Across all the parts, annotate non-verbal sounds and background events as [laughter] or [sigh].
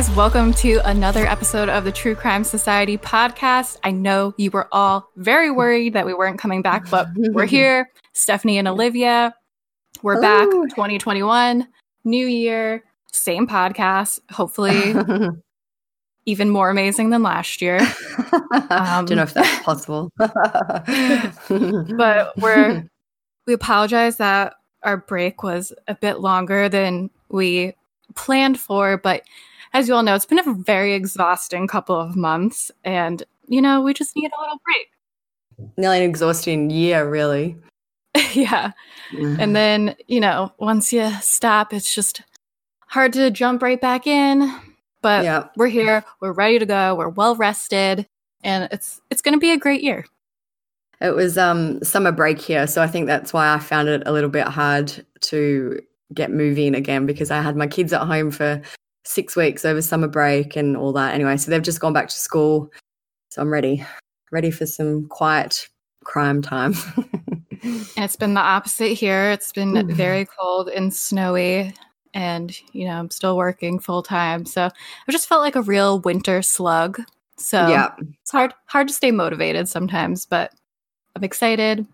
Guys? Welcome to another episode of the True Crime Society podcast. I know you were all very worried that we weren't coming back, but we're [laughs] here. Stephanie and Olivia, we're Ooh. back 2021, new year, same podcast. Hopefully, [laughs] even more amazing than last year. Um, [laughs] Don't know if that's possible. but we're we apologize that our break was a bit longer than we planned for, but as you all know, it's been a very exhausting couple of months, and you know, we just need a little break. Nearly an exhausting year, really. [laughs] yeah. Mm-hmm. And then, you know, once you stop, it's just hard to jump right back in. But yeah. we're here, we're ready to go, we're well rested, and it's it's gonna be a great year. It was um summer break here, so I think that's why I found it a little bit hard to get moving again because I had my kids at home for six weeks over summer break and all that. Anyway, so they've just gone back to school. So I'm ready, ready for some quiet crime time. and [laughs] it's been the opposite here. It's been Ooh. very cold and snowy. And, you know, I'm still working full time. So I just felt like a real winter slug. So yeah. it's hard hard to stay motivated sometimes, but I'm excited.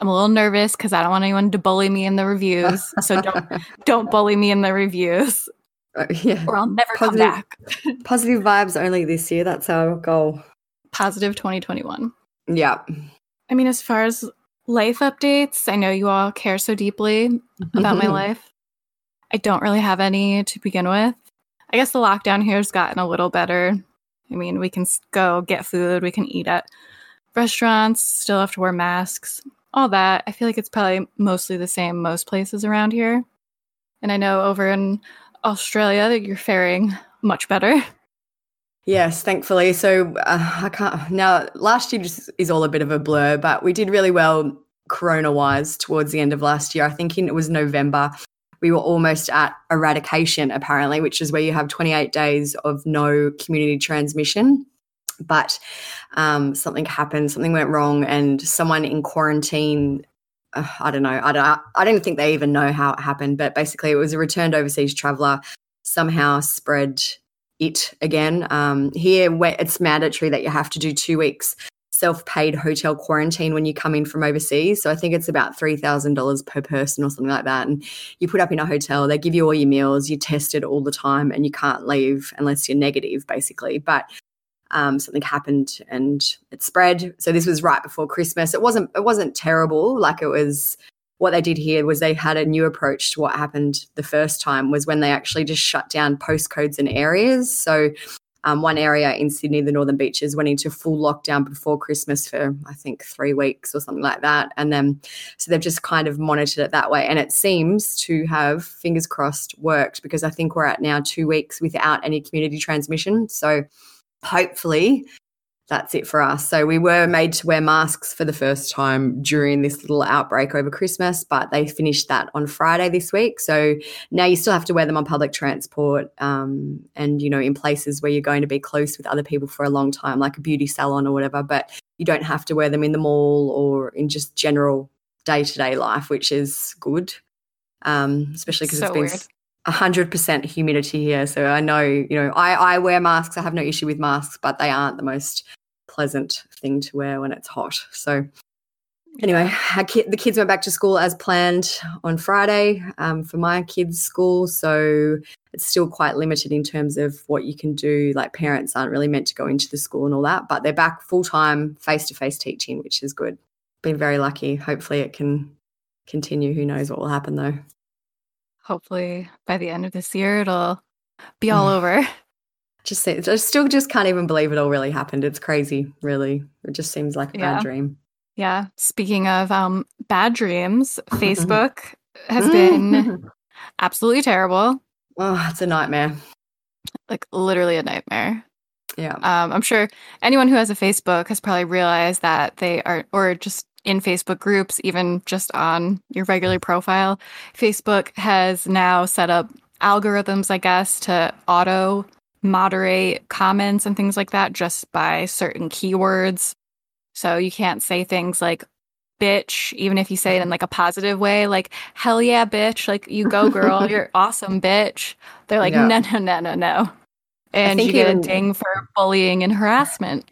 I'm a little nervous because I don't want anyone to bully me in the reviews. So don't [laughs] don't bully me in the reviews. Uh, [laughs] yeah. Or I'll never positive, come back. [laughs] positive vibes only this year. That's our goal. Positive 2021. Yeah. I mean, as far as life updates, I know you all care so deeply about my [laughs] life. I don't really have any to begin with. I guess the lockdown here has gotten a little better. I mean, we can go get food, we can eat at restaurants, still have to wear masks, all that. I feel like it's probably mostly the same most places around here. And I know over in Australia that you're faring much better. Yes, thankfully. So uh, I can't now. Last year just is all a bit of a blur, but we did really well corona wise towards the end of last year. I think in, it was November. We were almost at eradication, apparently, which is where you have 28 days of no community transmission. But um, something happened, something went wrong, and someone in quarantine uh, I don't know. I don't. I don't think they even know how it happened. But basically, it was a returned overseas traveler somehow spread it again. Um, here, it's mandatory that you have to do two weeks self-paid hotel quarantine when you come in from overseas. So I think it's about three thousand dollars per person or something like that. And you put up in a hotel. They give you all your meals. You test it all the time, and you can't leave unless you're negative, basically. But um, something happened and it spread. So this was right before Christmas. It wasn't it wasn't terrible. Like it was what they did here was they had a new approach to what happened the first time was when they actually just shut down postcodes and areas. So um, one area in Sydney, the Northern Beaches, went into full lockdown before Christmas for I think three weeks or something like that, and then so they've just kind of monitored it that way, and it seems to have fingers crossed worked because I think we're at now two weeks without any community transmission. So hopefully that's it for us. So we were made to wear masks for the first time during this little outbreak over Christmas, but they finished that on Friday this week. So now you still have to wear them on public transport um, and, you know, in places where you're going to be close with other people for a long time, like a beauty salon or whatever, but you don't have to wear them in the mall or in just general day to day life, which is good. Um, especially because so it's been weird. 100% humidity here. So I know, you know, I, I wear masks. I have no issue with masks, but they aren't the most pleasant thing to wear when it's hot. So anyway, ki- the kids went back to school as planned on Friday um, for my kids' school. So it's still quite limited in terms of what you can do. Like parents aren't really meant to go into the school and all that, but they're back full time, face to face teaching, which is good. Been very lucky. Hopefully it can continue. Who knows what will happen though hopefully by the end of this year it'll be all mm. over. [laughs] Just say, I still just can't even believe it all really happened. It's crazy, really. It just seems like a yeah. bad dream. Yeah. Speaking of um, bad dreams, [laughs] Facebook has been [laughs] absolutely terrible. Oh, it's a nightmare. Like literally a nightmare. Yeah. Um, I'm sure anyone who has a Facebook has probably realized that they are, or just in Facebook groups, even just on your regular profile. Facebook has now set up algorithms, I guess, to auto moderate comments and things like that just by certain keywords. So you can't say things like bitch, even if you say it in like a positive way, like hell yeah, bitch, like you go girl, [laughs] you're awesome, bitch. They're like, Yeah. no, no, no, no, no. And you get even- a ding for bullying and harassment.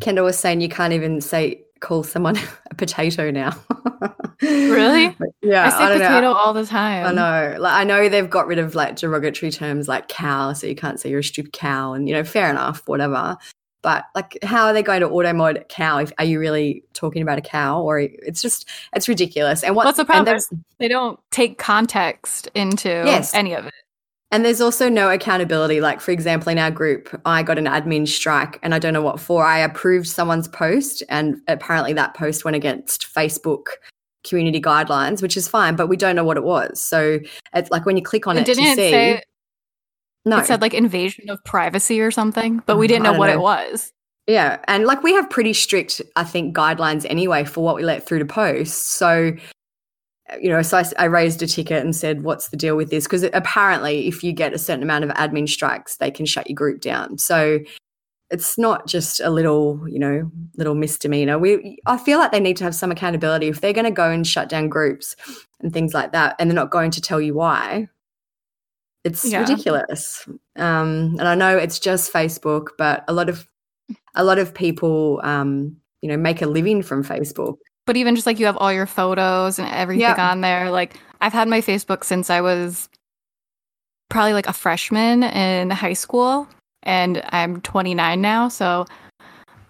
Kendall was saying you can't even say call someone [laughs] a potato now. Really? [laughs] Yeah, I say don't know. potato all the time. I know. Like I know they've got rid of like derogatory terms like cow, so you can't say you're a stupid cow, and you know, fair enough, whatever. But like, how are they going to auto mod cow? If are you really talking about a cow, or it's just it's ridiculous? And what, What's the problem? They don't take context into Yes. any of it. And there's also no accountability. Like, for example, in our group, I got an admin strike and I don't know what for. I approved someone's post, and apparently that post went against Facebook community guidelines, which is fine, but we don't know what it was. So it's like when you click on It it, didn't to see, say no, it said like invasion of privacy or something, but we mm, didn't know what know. it was. Yeah. And like we have pretty strict, I think, guidelines anyway for what we let through to post. So, you know, so I raised a ticket and said, what's the deal with this? Because apparently, if you get a certain amount of admin strikes, they can shut your group down. So it's not just a little, you know, little misdemeanor. We, I feel like they need to have some accountability. If they're going to go and shut down groups and things like that, and they're not going to tell you why, it's Yeah. ridiculous. Um, and I know it's just Facebook, but a lot of a lot of people, um, you know, make a living from Facebook. But even just like you have all your photos and everything on there. Like I've had my Facebook since I was probably like a freshman in high school and I'm 29 now. So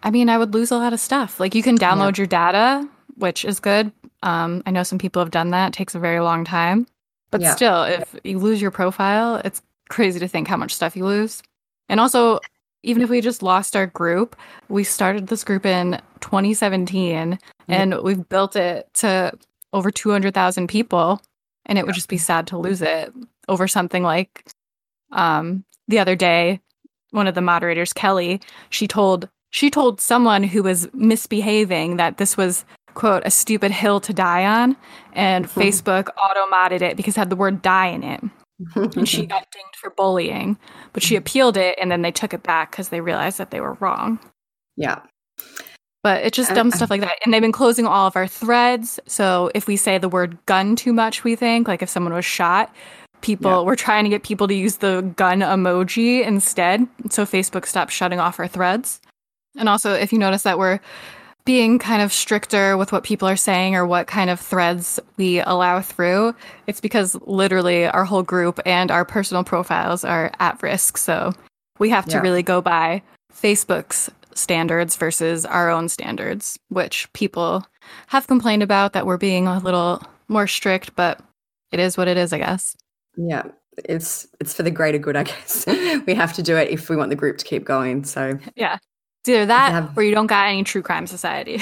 I mean, I would lose a lot of stuff. Like you can download your data, which is good. Um, I know some people have done that. It takes a very long time. But still, if you lose your profile, it's crazy to think how much stuff you lose. And also, even if we just lost our group, we started this group in 2017 and we've built it to over 200,000 people. And it would just be sad to lose it over something like um, the other day, one of the moderators, Kelly, she told she told someone who was misbehaving that this was quote a stupid hill to die on and facebook auto modded it because it had the word die in it and she got dinged for bullying but she appealed it and then they took it back because they realized that they were wrong yeah. but it's just Uh, dumb stuff like that and they've been closing all of our threads so if we say the word gun too much we think like if someone was shot people Yeah. we're trying to get people to use the gun emoji instead so facebook stopped shutting off our threads and also if you notice that we're being kind of stricter with what people are saying or what kind of threads we allow through it's because literally our whole group and our personal profiles are at risk so we have to Yeah. really go by facebook's standards versus our own standards which people have complained about that we're being a little more strict but it is what it is i guess Yeah. It's it's for the greater good, I guess. [laughs] we have to do it if we want the group to keep going. So it's either that or you don't got any true crime society [laughs]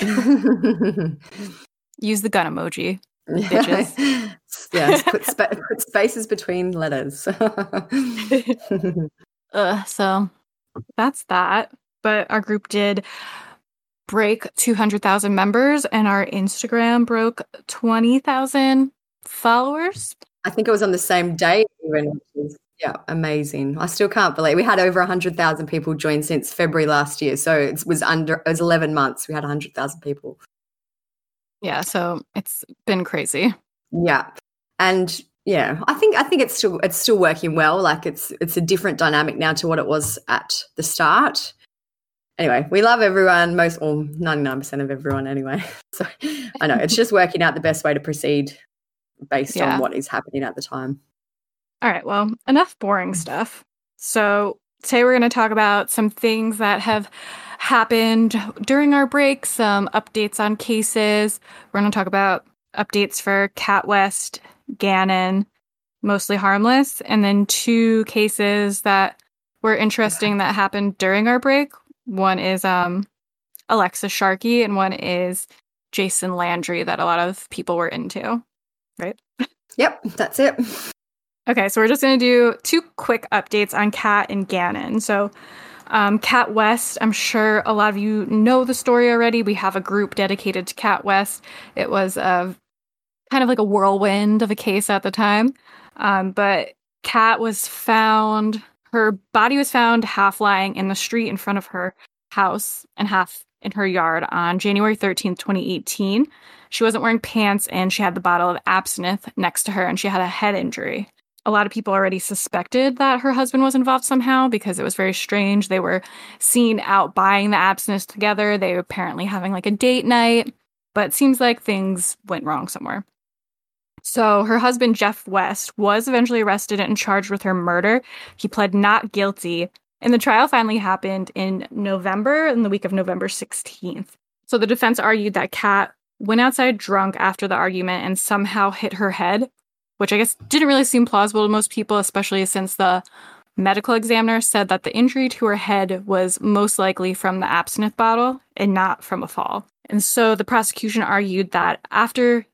use the gun emoji Bitches. [laughs] yes, put, spa- put spaces between letters. [laughs] Uh, so that's that. But our group did break 200,000 members and our Instagram broke 20,000 followers. I think it was on the same day, even. Which is, yeah, amazing. I still can't believe we had over 100,000 people join since February last year. So it was under, it was 11 months. We had 100,000 people. Yeah, so it's been crazy. Yeah. And yeah, I think I think it's still it's still working well. Like it's it's a different dynamic now to what it was at the start. Anyway, we love everyone, most or 99% of everyone anyway. [laughs] So I know it's just working out the best way to proceed based Yeah. on what is happening at the time. All right, well, enough boring stuff. So, today we're going to talk about some things that have happened during our break, some updates on cases. We're going to talk about updates for Kat West, Gannon, mostly harmless, and then two cases that were interesting that happened during our break. One is um Alexis Sharkey and one is Jason Landry that a lot of people were into. Right? Yep, that's it. Okay, so we're just going to do two quick updates on Kat and Gannon. So, um, Kat West, I'm sure a lot of you know the story already. We have a group dedicated to Kat West. It was a kind of like a whirlwind of a case at the time. Um, but Kat was found, her body was found half lying in the street in front of her house and half in her yard on January 13th, 2018. She wasn't wearing pants and she had the bottle of absinthe next to her and she had a head injury. A lot of people already suspected that her husband was involved somehow because it was very strange. They were seen out buying the absinthe together. They were apparently having like a date night, but seems like things went wrong somewhere. So her husband, Jeff West, was eventually arrested and charged with her murder. He pled not guilty. And the trial finally happened in November, in the week of November 16th. So the defense argued that Kat went outside drunk after the argument and somehow hit her head, which I guess didn't really seem plausible to most people, especially since the medical examiner said that the injury to her head was most likely from the absinthe bottle and not from a fall. And so the prosecution argued that after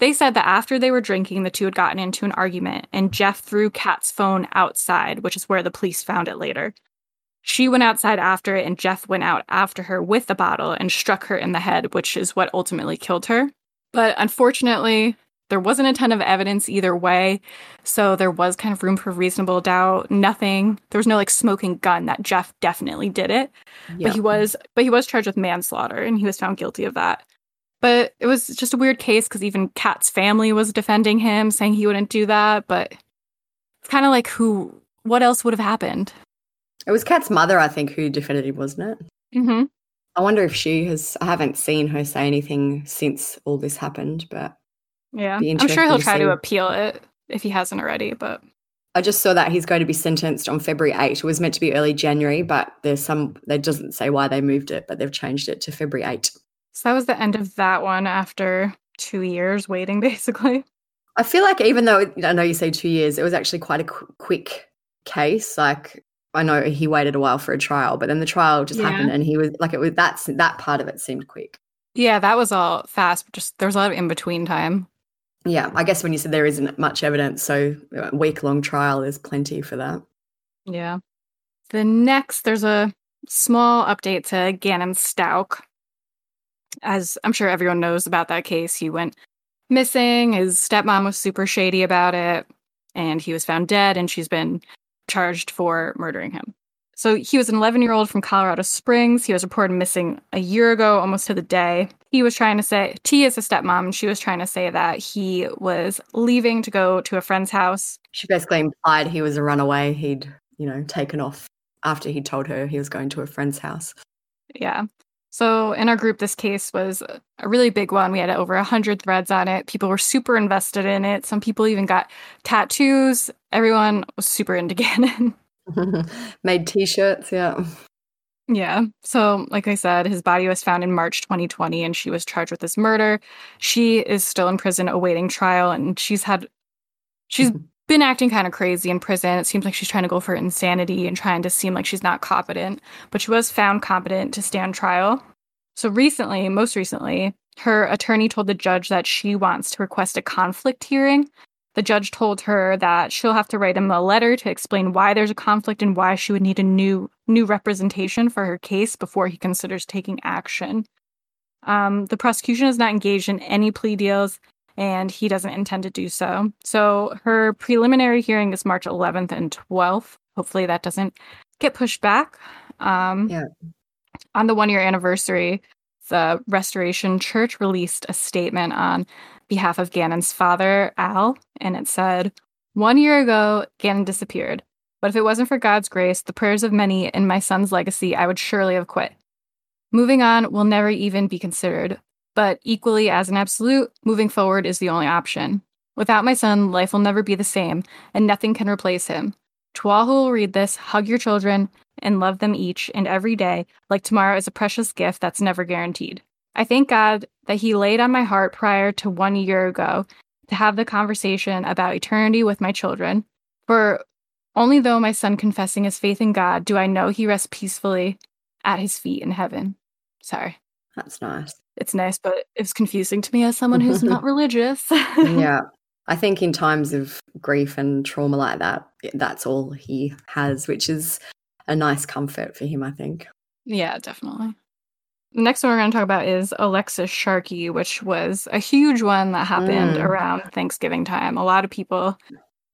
they said that after they were drinking, the two had gotten into an argument, and Jeff threw Kat's phone outside, which is where the police found it later. She went outside after it, and Jeff went out after her with the bottle and struck her in the head, which is what ultimately killed her. But unfortunately, there wasn't a ton of evidence either way. So there was kind of room for reasonable doubt. Nothing, there was no like smoking gun that Jeff definitely did it. But he was, but he was charged with manslaughter and he was found guilty of that. But it was just a weird case because even Kat's family was defending him, saying he wouldn't do that. But it's kind of like who, what else would have happened? It was Kat's mother, I think, who defended him, wasn't it? Mm-hmm. I wonder if she has. I haven't seen her say anything since all this happened, but yeah, I'm sure he'll try to, appeal it if he hasn't already. But I just saw that he's going to be sentenced on February 8. It was meant to be early January, but there's some. They doesn't say why they moved it, but they've changed it to February 8. So that was the end of that one after two years waiting, [laughs] basically. I feel like even though I know you say two years, it was actually quite a qu- quick case. Like I know he waited a while for a trial, but then the trial just yeah. happened, and he was like, it was that's that part of it seemed quick. Yeah, that was all fast. but Just there was a lot of in between time. Yeah, I guess when you said there isn't much evidence, so uh, a week long trial is plenty for that. Yeah. The next, there's a small update to Gannon Stauch as I'm sure everyone knows about that case, he went missing. His stepmom was super shady about it, and he was found dead, and she's been charged for murdering him. So he was an 11 year old from Colorado Springs. He was reported missing a year ago, almost to the day. He was trying to say, T is a stepmom, and she was trying to say that he was leaving to go to a friend's house. She basically implied he was a runaway. He'd, you know, taken off after he told her he was going to a friend's house. Yeah. So in our group, this case was a really big one. We had over 100 threads on it. People were super invested in it. Some people even got tattoos. Everyone was super into [laughs] Gannon. [laughs] Made t shirts, yeah. Yeah. So, like I said, his body was found in March 2020 and she was charged with this murder. She is still in prison awaiting trial and she's had, she's [laughs] been acting kind of crazy in prison. It seems like she's trying to go for insanity and trying to seem like she's not competent, but she was found competent to stand trial. So recently, most recently, her attorney told the judge that she wants to request a conflict hearing. The judge told her that she'll have to write him a letter to explain why there's a conflict and why she would need a new new representation for her case before he considers taking action. Um, the prosecution is not engaged in any plea deals, and he doesn't intend to do so. So her preliminary hearing is March 11th and 12th. Hopefully that doesn't get pushed back. Um, yeah. On the one year anniversary, the Restoration Church released a statement on behalf of Gannon's father, Al, and it said, One year ago, Gannon disappeared. But if it wasn't for God's grace, the prayers of many, and my son's legacy, I would surely have quit. Moving on will never even be considered, but equally as an absolute, moving forward is the only option. Without my son, life will never be the same, and nothing can replace him. To all who will read this, hug your children and love them each and every day, like tomorrow is a precious gift that's never guaranteed. I thank God that He laid on my heart prior to one year ago to have the conversation about eternity with my children. For only though my son confessing his faith in God do I know he rests peacefully at his feet in heaven. Sorry. That's nice it's nice, but it's confusing to me as someone who's not [laughs] religious. [laughs] yeah. I think in times of grief and trauma like that, that's all he has, which is a nice comfort for him, I think. Yeah, definitely. The next one we're going to talk about is Alexis Sharkey, which was a huge one that happened mm. around Thanksgiving time. A lot of people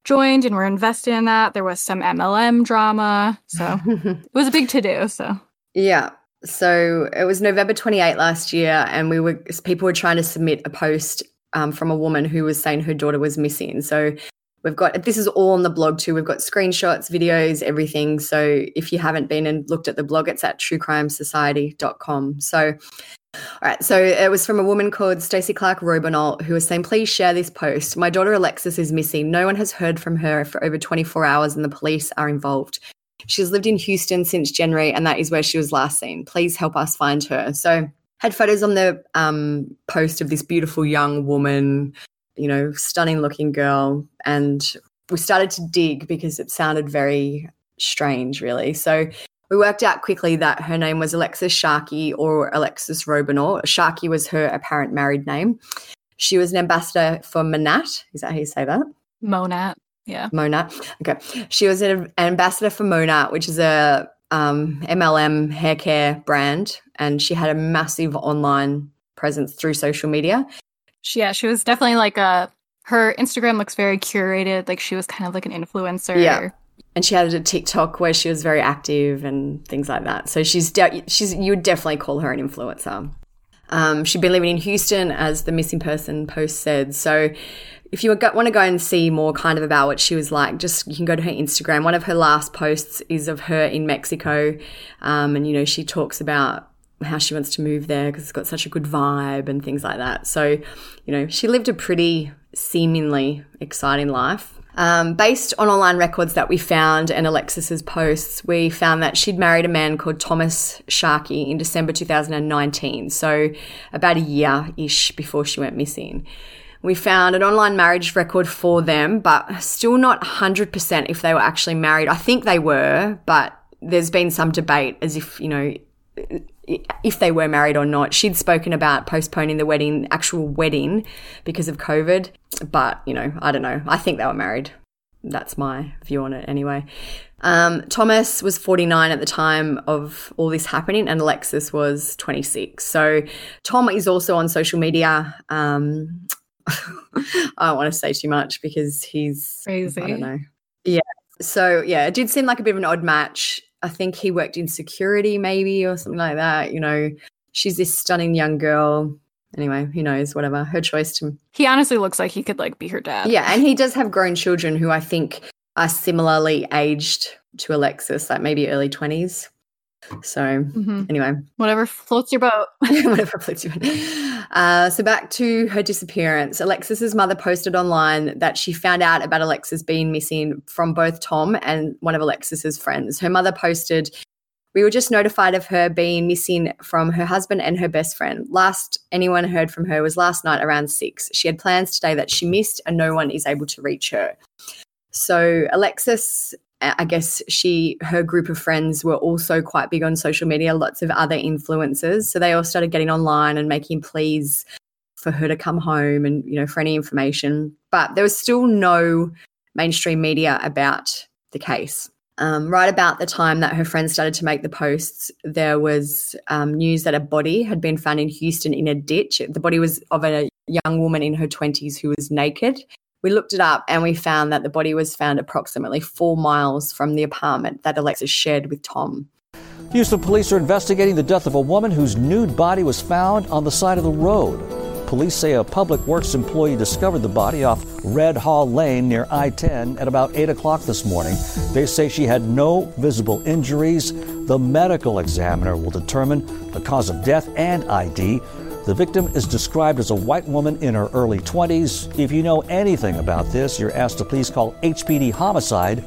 joined and were invested in that. There was some MLM drama. So [laughs] it was a big to do. So, yeah. So it was November 28 last year, and we were people were trying to submit a post um, from a woman who was saying her daughter was missing. So we've got this is all on the blog too. We've got screenshots, videos, everything. So if you haven't been and looked at the blog, it's at truecrimesociety.com. So all right, so it was from a woman called Stacey Clark Robinault who was saying, Please share this post. My daughter Alexis is missing. No one has heard from her for over 24 hours and the police are involved. She's lived in Houston since January and that is where she was last seen. Please help us find her. So had photos on the um, post of this beautiful young woman, you know, stunning looking girl. And we started to dig because it sounded very strange, really. So we worked out quickly that her name was Alexis Sharkey or Alexis Robinault. Sharkey was her apparent married name. She was an ambassador for Monat. Is that how you say that? Monat. Yeah. Monat. Okay. She was an ambassador for Monat, which is a um, MLM hair care brand. And she had a massive online presence through social media. She, yeah, she was definitely like a, her Instagram looks very curated. Like she was kind of like an influencer. Yeah and she had a TikTok where she was very active and things like that. So she's de- she's you would definitely call her an influencer. Um, she'd been living in Houston, as the missing person post said. So if you want to go and see more kind of about what she was like, just you can go to her Instagram. One of her last posts is of her in Mexico, um, and you know she talks about how she wants to move there because it's got such a good vibe and things like that. So, you know, she lived a pretty seemingly exciting life. Um, based on online records that we found and Alexis's posts, we found that she'd married a man called Thomas Sharkey in December 2019, so about a year ish before she went missing. We found an online marriage record for them, but still not 100% if they were actually married. I think they were, but there's been some debate as if, you know, if they were married or not. She'd spoken about postponing the wedding, actual wedding, because of COVID. But, you know, I don't know. I think they were married. That's my view on it anyway. Um, Thomas was 49 at the time of all this happening, and Alexis was 26. So Tom is also on social media. Um, [laughs] I don't want to say too much because he's crazy. I don't know. Yeah. So yeah, it did seem like a bit of an odd match. I think he worked in security, maybe, or something like that. You know, she's this stunning young girl. Anyway, who knows? Whatever. Her choice to. He honestly looks like he could like be her dad. Yeah, and he does have grown children who I think are similarly aged to Alexis, like maybe early twenties. So mm-hmm. anyway, whatever floats your boat. [laughs] whatever floats your boat. Uh, so back to her disappearance. Alexis's mother posted online that she found out about Alexis being missing from both Tom and one of Alexis's friends. Her mother posted, "We were just notified of her being missing from her husband and her best friend. Last anyone heard from her was last night around six. She had plans today that she missed, and no one is able to reach her." So Alexis I guess she, her group of friends were also quite big on social media, lots of other influencers. So they all started getting online and making pleas for her to come home and, you know, for any information. But there was still no mainstream media about the case. Um, right about the time that her friends started to make the posts, there was um, news that a body had been found in Houston in a ditch. The body was of a young woman in her 20s who was naked we looked it up and we found that the body was found approximately four miles from the apartment that Alexis shared with Tom. Houston police are investigating the death of a woman whose nude body was found on the side of the road. Police say a public works employee discovered the body off Red Hall Lane near I 10 at about 8 o'clock this morning. They say she had no visible injuries. The medical examiner will determine the cause of death and ID. The victim is described as a white woman in her early 20s. If you know anything about this, you're asked to please call HPD Homicide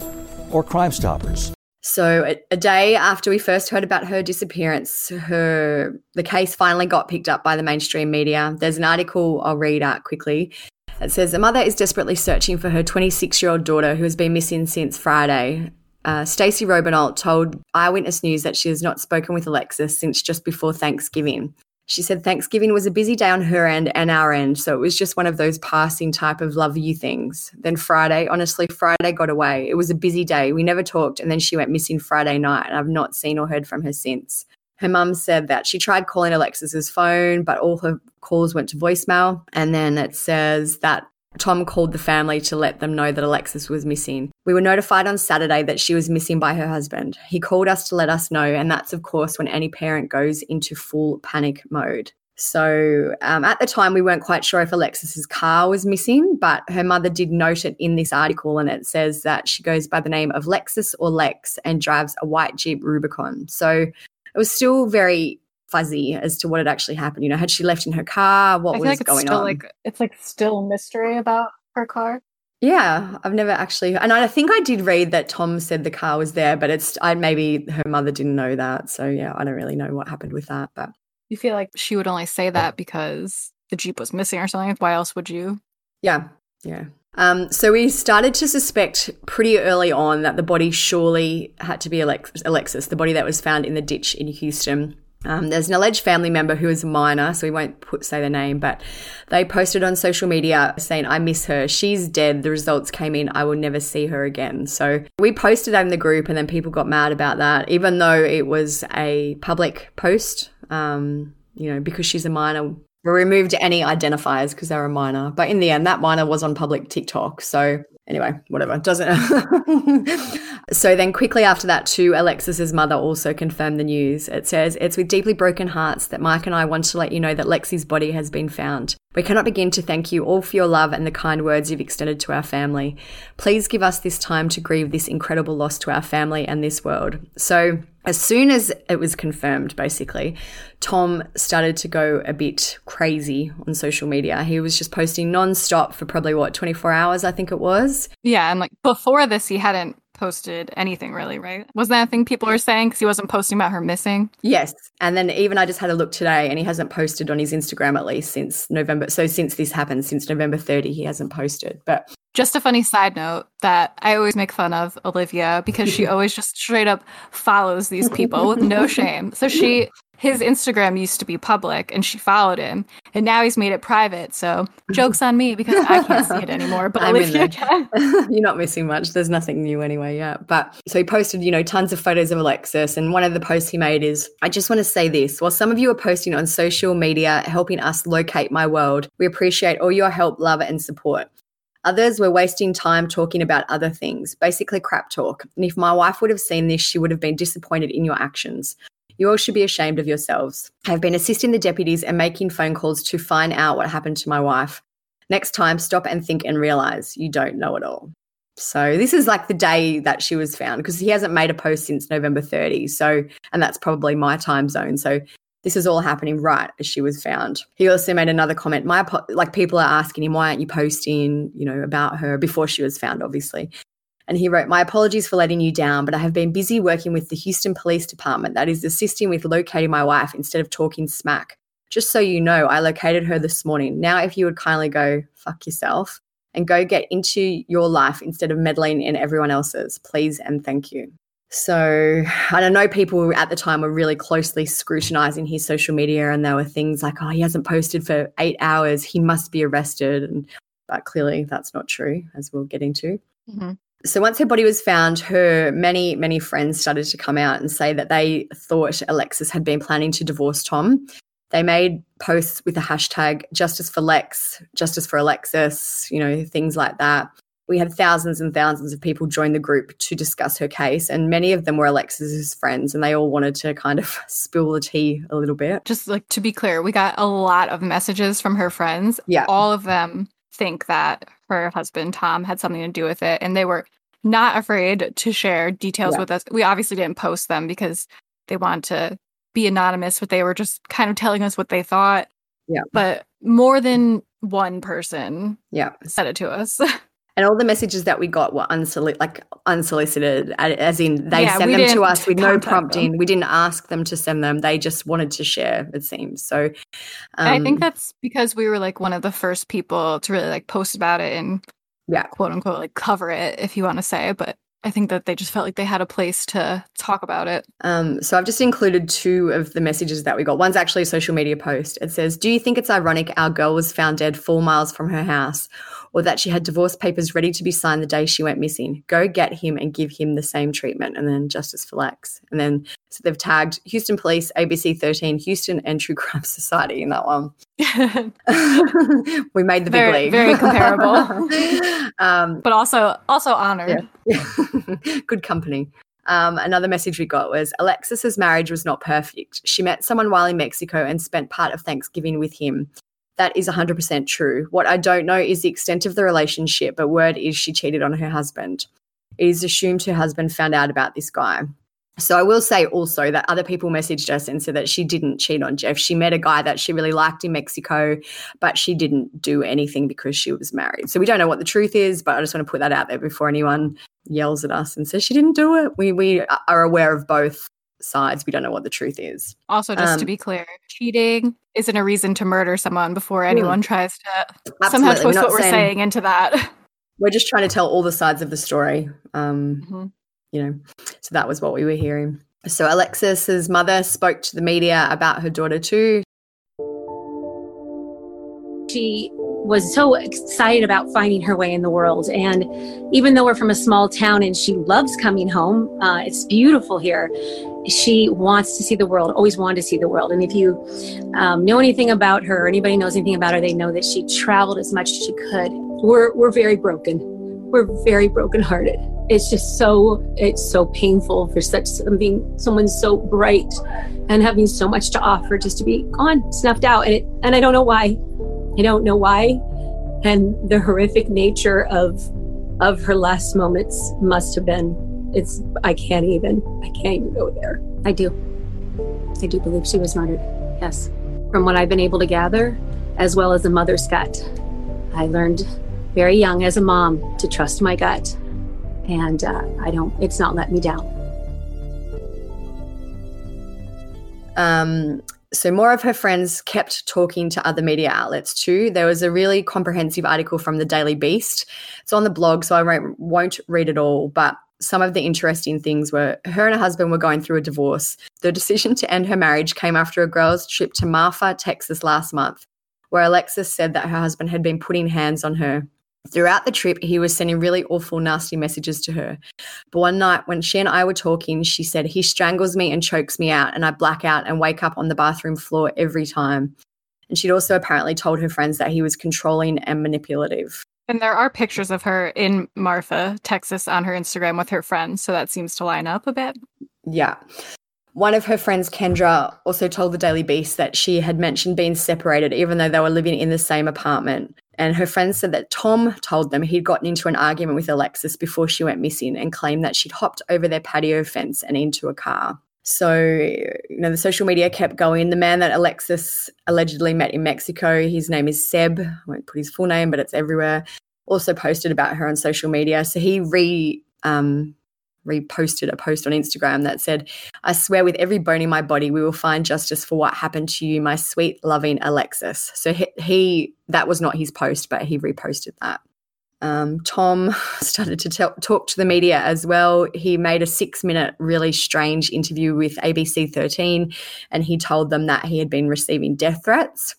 or Crime Stoppers. So a, day after we first heard about her disappearance, her the case finally got picked up by the mainstream media. There's an article I'll read out quickly. It says a mother is desperately searching for her 26 year old daughter who has been missing since Friday. Uh, Stacey Robinault told Eyewitness News that she has not spoken with Alexis since just before Thanksgiving. She said Thanksgiving was a busy day on her end and our end, so it was just one of those passing type of love you things. Then Friday, honestly, Friday got away. It was a busy day. We never talked, and then she went missing Friday night, and I've not seen or heard from her since. Her mum said that she tried calling Alexis's phone, but all her calls went to voicemail. And then it says that Tom called the family to let them know that Alexis was missing. We were notified on Saturday that she was missing by her husband. He called us to let us know, and that's, of course, when any parent goes into full panic mode. So um, at the time, we weren't quite sure if Alexis's car was missing, but her mother did note it in this article, and it says that she goes by the name of Lexus or Lex and drives a white Jeep Rubicon. So it was still very fuzzy as to what had actually happened. You know, had she left in her car? What was like it's going still on? like it's like still mystery about her car. Yeah, I've never actually, and I think I did read that Tom said the car was there, but it's I maybe her mother didn't know that, so yeah, I don't really know what happened with that. But You feel like she would only say that because the Jeep was missing or something. Why else would you? yeah, yeah. Um, so we started to suspect pretty early on that the body surely had to be Alex- Alexis, the body that was found in the ditch in Houston. Um, there's an alleged family member who is a minor, so we won't put, say the name, but they posted on social media saying, I miss her. She's dead. The results came in. I will never see her again. So we posted that in the group, and then people got mad about that, even though it was a public post, um, you know, because she's a minor. We removed any identifiers because they're a minor. But in the end, that minor was on public TikTok. So anyway, whatever. Doesn't. [laughs] so then, quickly after that, too, Alexis's mother also confirmed the news. It says, It's with deeply broken hearts that Mike and I want to let you know that Lexi's body has been found. We cannot begin to thank you all for your love and the kind words you've extended to our family. Please give us this time to grieve this incredible loss to our family and this world. So, as soon as it was confirmed, basically, Tom started to go a bit crazy on social media. He was just posting nonstop for probably what, 24 hours, I think it was. Yeah, and like before this, he hadn't posted anything really, right? Was that a thing people were saying because he wasn't posting about her missing? Yes. And then even I just had a look today and he hasn't posted on his Instagram at least since November. So since this happened, since November 30, he hasn't posted. But Just a funny side note that I always make fun of Olivia because she [laughs] always just straight up follows these people with no [laughs] shame. So she his Instagram used to be public and she followed him and now he's made it private. So jokes on me because I can't see it anymore, but [laughs] can. You're not missing much. There's nothing new anyway, yeah. But so he posted, you know, tons of photos of Alexis. And one of the posts he made is I just want to say this. While some of you are posting on social media, helping us locate my world, we appreciate all your help, love, and support. Others were wasting time talking about other things, basically crap talk. And if my wife would have seen this, she would have been disappointed in your actions. You all should be ashamed of yourselves. I've been assisting the deputies and making phone calls to find out what happened to my wife. Next time, stop and think and realize you don't know it all. So this is like the day that she was found because he hasn't made a post since November 30. So, and that's probably my time zone. So this is all happening right as she was found. He also made another comment. My like people are asking him why aren't you posting, you know, about her before she was found, obviously. And he wrote, My apologies for letting you down, but I have been busy working with the Houston Police Department that is assisting with locating my wife instead of talking smack. Just so you know, I located her this morning. Now, if you would kindly go fuck yourself and go get into your life instead of meddling in everyone else's, please and thank you. So, and I know people at the time were really closely scrutinizing his social media, and there were things like, oh, he hasn't posted for eight hours, he must be arrested. And, but clearly, that's not true, as we'll get into. Mhm. So once her body was found, her many, many friends started to come out and say that they thought Alexis had been planning to divorce Tom. They made posts with the hashtag justice for Lex, justice for Alexis, you know, things like that. We had thousands and thousands of people join the group to discuss her case, and many of them were Alexis's friends, and they all wanted to kind of [laughs] spill the tea a little bit. Just like to be clear, we got a lot of messages from her friends. Yeah. All of them think that her husband, Tom, had something to do with it. And they were not afraid to share details Yeah. with us. We obviously didn't post them because they wanted to be anonymous, but they were just kind of telling us what they thought. Yeah. But more than one person Yeah. said it to us. [laughs] And all the messages that we got were unsoli- like unsolicited, as in they Yeah, sent them to us with no contact them. prompting. We didn't ask them to send them. They just wanted to share, it seems. So And I think um, that's because we were like one of the first people to really like post about it and Yeah. quote unquote like cover it, if you want to say. But I think that they just felt like they had a place to talk about it. Um, so I've just included two of the messages that we got. One's actually a social media post. It says, Do you think it's ironic our girl was found dead four miles from her house? Or that she had divorce papers ready to be signed the day she went missing. Go get him and give him the same treatment. And then justice for Lex. And then so they've tagged Houston Police, ABC 13, Houston, and True Crime Society in that one. [laughs] we made the very, big league. very comparable. [laughs] um, but also also honored. Yeah. [laughs] Good company. Um, another message we got was Alexis's marriage was not perfect. She met someone while in Mexico and spent part of Thanksgiving with him. That is 100% true. What I don't know is the extent of the relationship, but word is she cheated on her husband. It is assumed her husband found out about this guy. So I will say also that other people messaged us and said that she didn't cheat on Jeff. She met a guy that she really liked in Mexico, but she didn't do anything because she was married. So we don't know what the truth is, but I just want to put that out there before anyone yells at us and says she didn't do it. We we are aware of both sides. We don't know what the truth is. Also, just Um, to be clear, cheating isn't a reason to murder someone before anyone tries to somehow Absolutely. Twist what we're saying- saying into that. We're just trying to tell all the sides of the story. Um, Mhm. You know, so that was what we were hearing. So Alexis's mother spoke to the media about her daughter too. she was so excited about finding her way in the world. And even though we're from a small town and she loves coming home, uh, it's beautiful here. She wants to see the world, always wanted to see the world. And if you um, know anything about her, or anybody knows anything about her, they know that she traveled as much as she could. We're, we're very broken. We're very brokenhearted. It's just so, it's so painful for such something, someone so bright and having so much to offer just to be gone, snuffed out. And it, and I don't know why. I don't know why. And the horrific nature of of her last moments must have been it's I can't even I can't even go there. I do. I do believe she was murdered. Yes. From what I've been able to gather, as well as a mother's gut. I learned very young as a mom to trust my gut. And uh, I don't it's not let me down. Um, so more of her friends kept talking to other media outlets too. There was a really comprehensive article from the Daily Beast. It's on the blog, so I won't, won't read it all, but some of the interesting things were her and her husband were going through a divorce. The decision to end her marriage came after a girl's trip to Marfa, Texas last month, where Alexis said that her husband had been putting hands on her. Throughout the trip, he was sending really awful, nasty messages to her. But one night when she and I were talking, she said, He strangles me and chokes me out, and I black out and wake up on the bathroom floor every time. And she'd also apparently told her friends that he was controlling and manipulative. And there are pictures of her in Marfa, Texas, on her Instagram with her friends, so that seems to line up a bit. Yeah. One of her friends, Kendra, also told the Daily Beast that she had mentioned being separated, even though they were living in the same apartment. And her friends said that Tom told them he'd gotten into an argument with Alexis before she went missing and claimed that she'd hopped over their patio fence and into a car. So, you know, the social media kept going. The man that Alexis allegedly met in Mexico, his name is Seb. I won't put his full name, but it's everywhere. Also posted about her on social media. So he re um, reposted a post on Instagram that said, I swear with every bone in my body, we will find justice for what happened to you, my sweet, loving Alexis. So he, he that was not his post, but he reposted that. Um, Tom [laughs] started to talk to the media as well. He made a six minute, really strange interview with ABC 13, and he told them that he had been receiving death threats.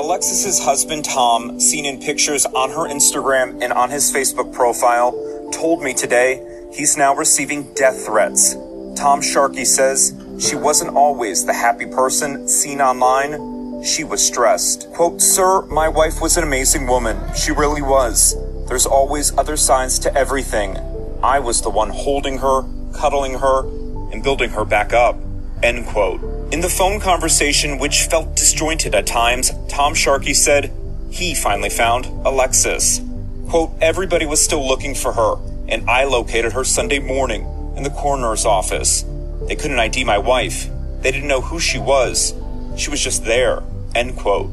Alexis's husband Tom, seen in pictures on her Instagram and on his Facebook profile, told me today he's now receiving death threats. Tom Sharkey says she wasn't always the happy person seen online. She was stressed. Quote, Sir, my wife was an amazing woman. She really was. There's always other sides to everything. I was the one holding her, cuddling her, and building her back up. End quote. In the phone conversation, which felt disjointed at times, Tom Sharkey said he finally found Alexis. Quote, everybody was still looking for her, and I located her Sunday morning in the coroner's office. They couldn't ID my wife. They didn't know who she was. She was just there. End quote.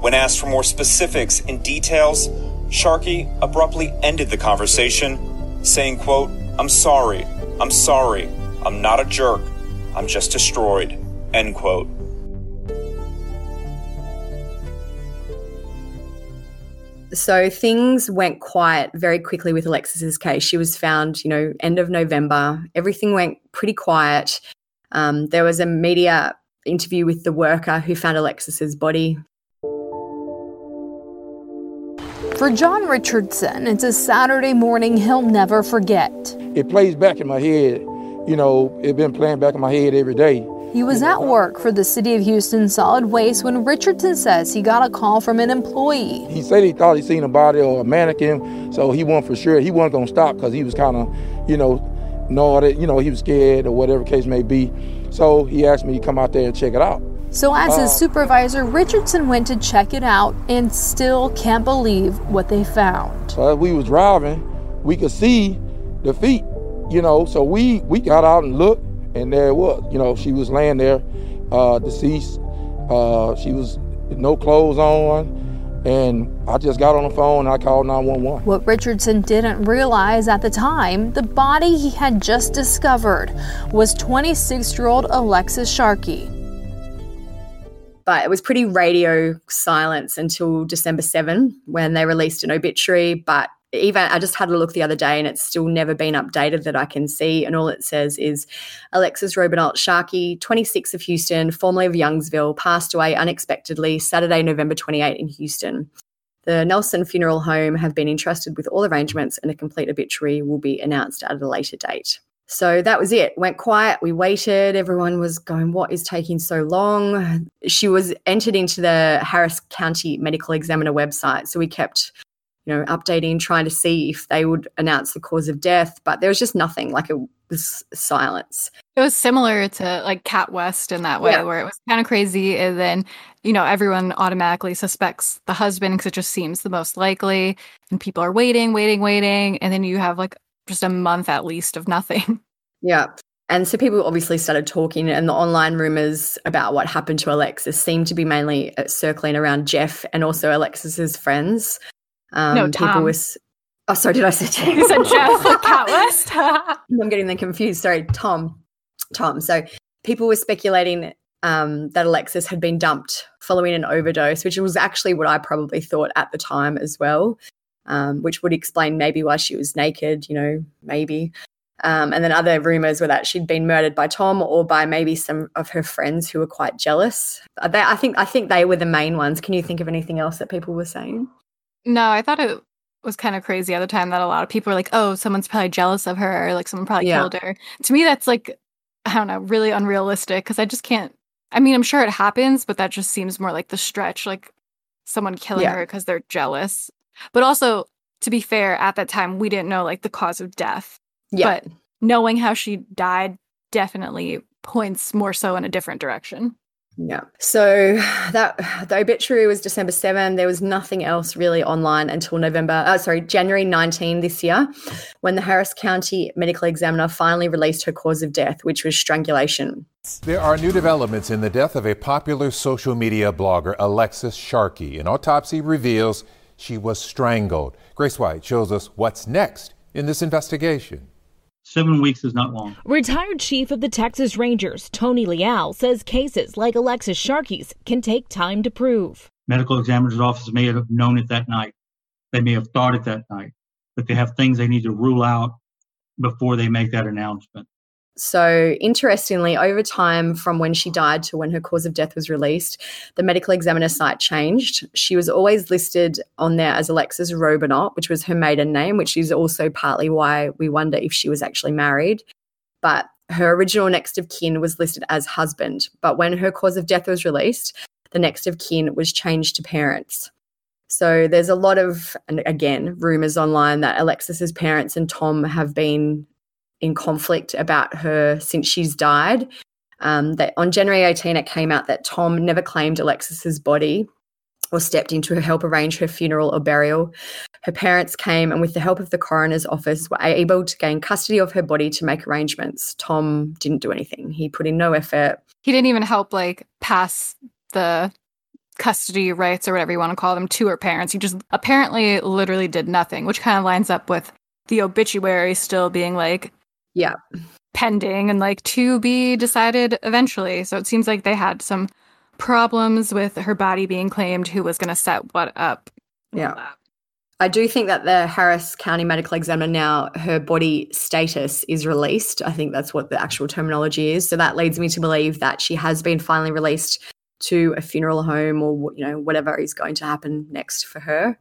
When asked for more specifics and details, Sharkey abruptly ended the conversation, saying, quote, I'm sorry. I'm sorry. I'm not a jerk. I'm just destroyed. End quote. So things went quiet very quickly with Alexis's case. She was found, you know, end of November. Everything went pretty quiet. Um, there was a media interview with the worker who found Alexis's body. For John Richardson, it's a Saturday morning he'll never forget. It plays back in my head. You know, it's been playing back in my head every day. He was at work for the City of Houston Solid Waste when Richardson says he got a call from an employee. He said he thought he seen a body or a mannequin, so he wasn't for sure. He wasn't gonna stop because he was kind of, you know, gnawed. You know, he was scared or whatever case may be. So he asked me to come out there and check it out. So, as his Uh, supervisor, Richardson went to check it out and still can't believe what they found. So as we was driving, we could see the feet, you know. So we we got out and looked, and there it was. You know, she was laying there, uh, deceased. Uh, she was no clothes on, and I just got on the phone and I called 911. What Richardson didn't realize at the time, the body he had just discovered was 26 year old Alexis Sharkey. but it was pretty radio silence until December 7 when they released an obituary. But even I just had a look the other day and it's still never been updated that I can see. And all it says is Alexis Robinault Sharkey, 26 of Houston, formerly of Youngsville, passed away unexpectedly Saturday, November 28 in Houston. The Nelson Funeral Home have been entrusted with all arrangements and a complete obituary will be announced at a later date. So that was it. Went quiet. We waited. Everyone was going, What is taking so long? She was entered into the Harris County Medical Examiner website. So we kept, you know, updating, trying to see if they would announce the cause of death. But there was just nothing. Like it was silence. It was similar to like Kat West in that way, Yeah. where it was kind of crazy. And then, you know, everyone automatically suspects the husband because it just seems the most likely. And people are waiting, waiting, waiting. And then you have like just a month at least of nothing. [laughs] Yeah. And so people obviously started talking, and the online rumors about what happened to Alexis seemed to be mainly uh, circling around Jeff and also Alexis's friends. Um, No, people Tom. Oh, sorry, did I say Jeff? You said Jeff, Kat [laughs] West. I'm getting them confused. Sorry, Tom. Tom. So people were speculating um, that Alexis had been dumped following an overdose, which was actually what I probably thought at the time as well, um, which would explain maybe why she was naked, you know, maybe. Um, and then other rumors were that she'd been murdered by Tom or by maybe some of her friends who were quite jealous. They, I think I think they were the main ones. Can you think of anything else that people were saying? No, I thought it was kind of crazy at the time that a lot of people were like, oh, someone's probably jealous of her, or like someone probably Yeah. killed her. To me, that's like, I don't know, really unrealistic because I just can't. I mean, I'm sure it happens, but that just seems more like the stretch, like someone killing Yeah. her because they're jealous. But also, to be fair, at that time, we didn't know like the cause of death. Yeah. But knowing how she died definitely points more so in a different direction. Yeah. So that the obituary was December 7. There was nothing else really online until November, uh, sorry, January 19 this year, when the Harris County Medical Examiner finally released her cause of death, which was strangulation. There are new developments in the death of a popular social media blogger, Alexis Sharkey. An autopsy reveals she was strangled. Grace White shows us what's next in this investigation. Seven weeks is not long. Retired Chief of the Texas Rangers, Tony Leal, says cases like Alexis Sharkey's can take time to prove. Medical examiner's office may have known it that night. They may have thought it that night, but they have things they need to rule out before they make that announcement. So, interestingly, over time from when she died to when her cause of death was released, the medical examiner site changed. She was always listed on there as Alexis Robinault, which was her maiden name, which is also partly why we wonder if she was actually married. But her original next of kin was listed as husband. But when her cause of death was released, the next of kin was changed to parents. So there's a lot of, and again, rumors online that Alexis's parents and Tom have been in conflict about her since she's died. Um, that on January 18, it came out that Tom never claimed Alexis's body or stepped in to help arrange her funeral or burial. Her parents came and, with the help of the coroner's office, were able to gain custody of her body to make arrangements. Tom didn't do anything. He put in no effort. He didn't even help like pass the custody rights or whatever you want to call them to her parents. He just apparently literally did nothing, which kind of lines up with the obituary still being like Yeah. pending and like to be decided eventually. So it seems like they had some problems with her body being claimed, who was going to set what up. Yeah. I do think that the Harris County Medical Examiner now, her body status is released. I think that's what the actual terminology is. So that leads me to believe that she has been finally released to a funeral home or you know whatever is going to happen next for her.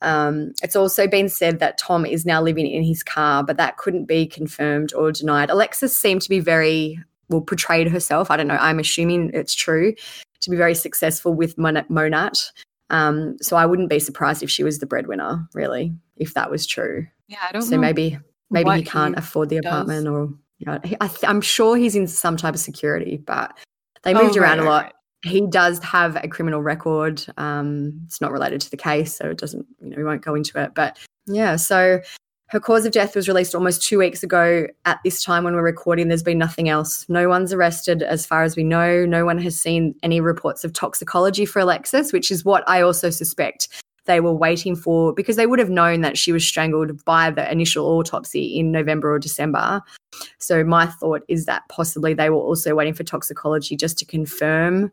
Um, it's also been said that Tom is now living in his car, but that couldn't be confirmed or denied. Alexis seemed to be very well portrayed herself. I don't know. I'm assuming it's true to be very successful with Mon- Monat. Um, so I wouldn't be surprised if she was the breadwinner, really, if that was true. Yeah, I don't so maybe maybe he can't he afford the does. apartment, or you know, he, I th- I'm sure he's in some type of security, but they Oh, moved around right, a lot. right. He does have a criminal record. Um, it's not related to the case, so it doesn't. You know, we won't go into it. But yeah, so her cause of death was released almost two weeks ago. At this time, when we're recording, there's been nothing else. No one's arrested, as far as we know. No one has seen any reports of toxicology for Alexis, which is what I also suspect they were waiting for because they would have known that she was strangled by the initial autopsy in November or December. So my thought is that possibly they were also waiting for toxicology just to confirm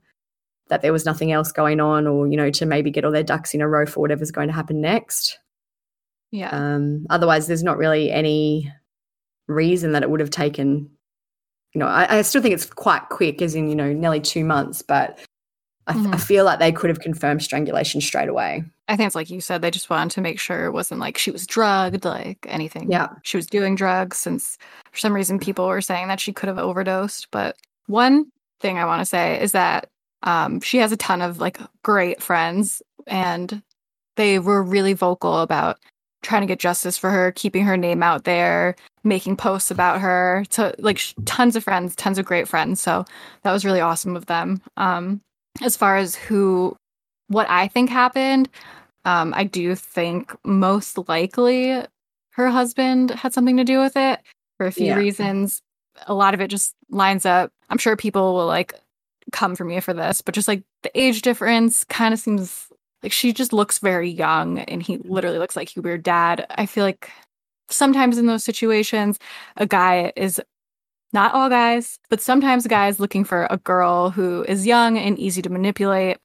that there was nothing else going on or you know to maybe get all their ducks in a row for whatever's going to happen next. Yeah. Um, otherwise, there's not really any reason that it would have taken. You know, I, I still think it's quite quick, as in you know, nearly two months. But I, f- I feel like they could have confirmed strangulation straight away. I think it's like you said, they just wanted to make sure it wasn't like she was drugged, like anything. Yeah. She was doing drugs since for some reason people were saying that she could have overdosed. But one thing I want to say is that um, she has a ton of like great friends and they were really vocal about trying to get justice for her, keeping her name out there, making posts about her to like sh- tons of friends, tons of great friends. So that was really awesome of them. Um, as far as who, what I think happened, um, I do think most likely her husband had something to do with it for a few Yeah. reasons. A lot of it just lines up. I'm sure people will like come for me for this, but just like the age difference kind of seems like she just looks very young and he mm-hmm. literally looks like he were dad. I feel like sometimes in those situations, a guy is not all guys, but sometimes guys looking for a girl who is young and easy to manipulate.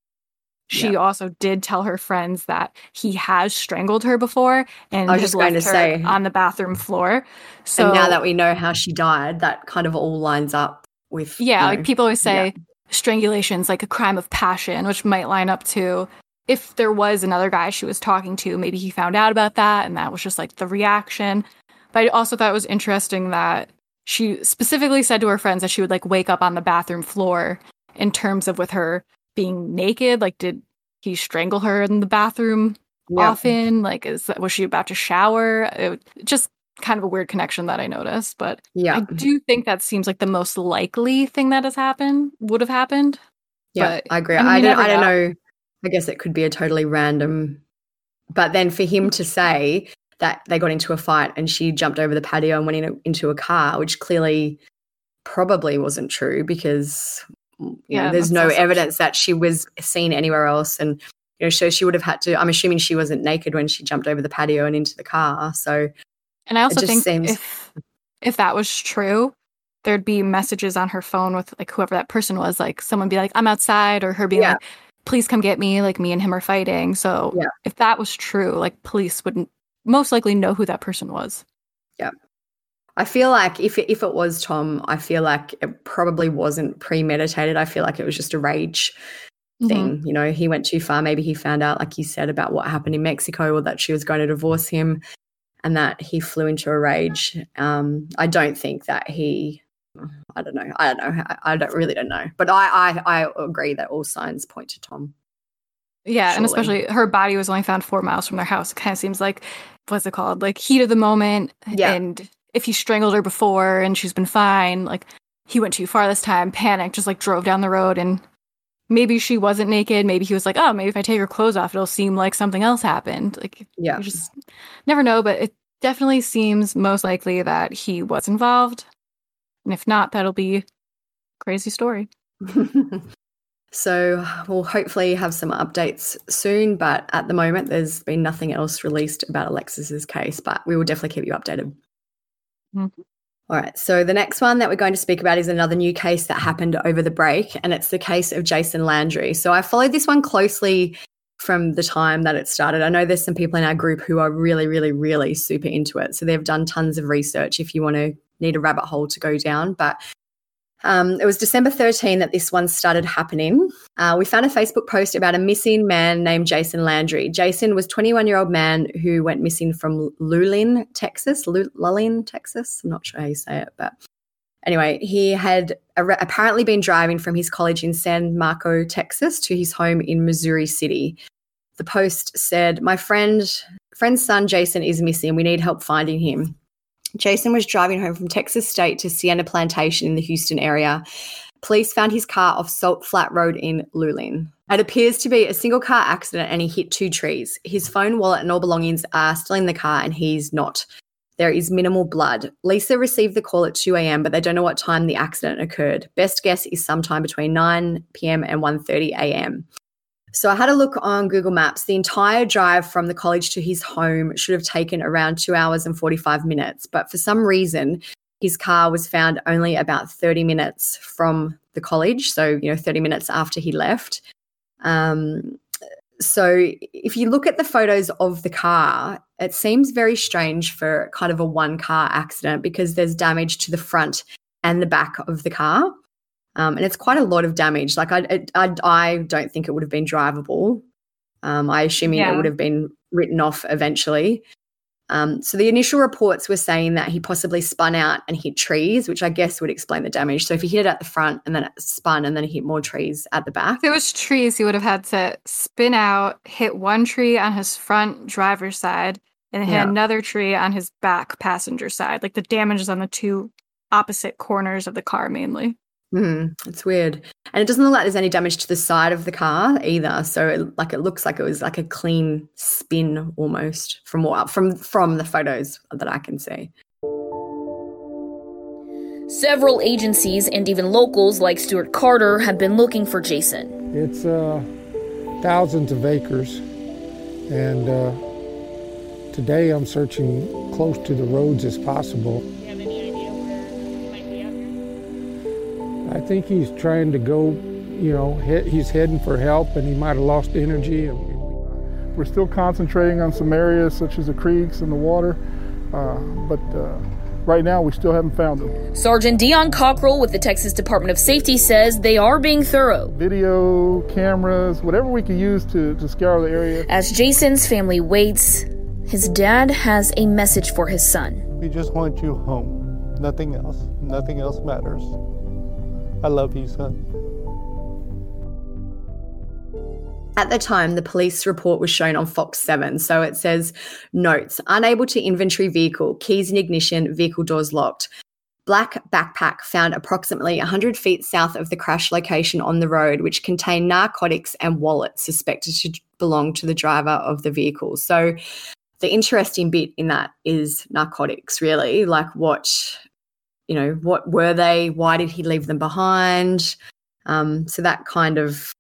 She Yeah. also did tell her friends that he has strangled her before and I was just going to say- on the bathroom floor. So and now that we know how she died, that kind of all lines up with yeah, you like people always yeah. Say strangulation's like a crime of passion, which might line up to if there was another guy she was talking to, maybe he found out about that and that was just like the reaction. But I also thought it was interesting that she specifically said to her friends that she would like wake up on the bathroom floor in terms of with her being naked. Like, did he strangle her in the bathroom Yeah. often? Like, is that was she about to shower? It, just kind of a weird connection that I noticed, but Yeah. I do think that seems like the most likely thing that has happened would have happened. Yeah, But, I agree. I mean, I, don't. I don't know. know. I guess it could be a totally random. But then for him to say that they got into a fight and she jumped over the patio and went in, into a car, which clearly probably wasn't true because you Yeah, know, there's no also evidence that she was seen anywhere else, and you know, so she would have had to. I'm assuming she wasn't naked when she jumped over the patio and into the car. So And I also think seems- if if that was true, there'd be messages on her phone with like whoever that person was, like someone be like, "I'm outside," or her being Yeah. like, "Please come get me." Like me and him are fighting. So Yeah. if that was true, like police wouldn't most likely know who that person was. Yeah. I feel like if it, if it was Tom, I feel like it probably wasn't premeditated. I feel like it was just a rage Mhm. thing. You know, he went too far. Maybe he found out, like you said, about what happened in Mexico or that she was going to divorce him and that he flew into a rage. Um, I don't think that he, I don't know. I don't know. I, don't really don't know. But I, I, I agree that all signs point to Tom. Yeah, and especially her body was only found four miles from their house. It kind of seems like what's it called? Like heat of the moment. Yeah. And if he strangled her before and she's been fine, like he went too far this time, panicked, just like drove down the road and maybe she wasn't naked. Maybe he was like, oh, maybe if I take her clothes off, it'll seem like something else happened. Like Yeah. you just never know, but it definitely seems most likely that he was involved. And if not, that'll be a crazy story. [laughs] so we'll hopefully have some updates soon. But at the moment, there's been nothing else released about Alexis's case. But we will definitely keep you updated. Mhm. All right. So the next one that we're going to speak about is another new case that happened over the break, and it's the case of Jason Landry. So I followed this one closely from the time that it started. I know there's some people in our group who are really, really, really super into it. So they've done tons of research if you want to need a rabbit hole to go down. But um, it was December 13 that this one started happening. Uh, we found a Facebook post about a missing man named Jason Landry. Jason was 21 year old man who went missing from Luling, Texas. Luling, Texas. I'm not sure how you say it, but anyway, he had apparently been driving from his college in San Marco, Texas, to his home in Missouri City. The post said, "My friend, friend's son Jason is missing. We need help finding him." Jason was driving home from Texas State to Sienna Plantation in the Houston area. Police found his car off Salt Flat Road in Luling. It appears to be a single car accident and he hit two trees. His phone, wallet, and all belongings are still in the car and he's not. There is minimal blood. Lisa received the call at 2 a.m., but they don't know what time the accident occurred. Best guess is sometime between 9 p.m. and 1:30 a.m. So I had a look on Google Maps. The entire drive from the college to his home should have taken around two hours and 45 minutes. But for some reason, his car was found only about 30 minutes from the college. So, you know, 30 minutes after he left. Um, so if you look at the photos of the car, it seems very strange for kind of a one car accident because there's damage to the front and the back of the car. Um, and it's quite a lot of damage. Like I, I, I don't think it would have been drivable. Um, I assume yeah. it would have been written off eventually. Um, so the initial reports were saying that he possibly spun out and hit trees, which I guess would explain the damage. So if he hit it at the front and then it spun and then he hit more trees at the back. If it was trees, he would have had to spin out, hit one tree on his front driver's side, and hit yeah. another tree on his back passenger side. Like the damage is on the two opposite corners of the car mainly. Mm, it's weird, and it doesn't look like there's any damage to the side of the car either. So, it, like, it looks like it was like a clean spin almost from what from from the photos that I can see. Several agencies and even locals like Stuart Carter have been looking for Jason. It's uh, thousands of acres, and uh, today I'm searching close to the roads as possible. I think he's trying to go, you know, he's heading for help and he might have lost energy. We're still concentrating on some areas such as the creeks and the water, uh, but uh, right now we still haven't found them. Sergeant Dion Cockrell with the Texas Department of Safety says they are being thorough. Video, cameras, whatever we can use to, to scour the area. As Jason's family waits, his dad has a message for his son. We just want you home. Nothing else. Nothing else matters. I love you, son. At the time, the police report was shown on Fox 7. So it says notes unable to inventory vehicle, keys in ignition, vehicle doors locked. Black backpack found approximately 100 feet south of the crash location on the road, which contained narcotics and wallet suspected to belong to the driver of the vehicle. So the interesting bit in that is narcotics, really, like what you know, what were they? Why did he leave them behind? Um, so that kind of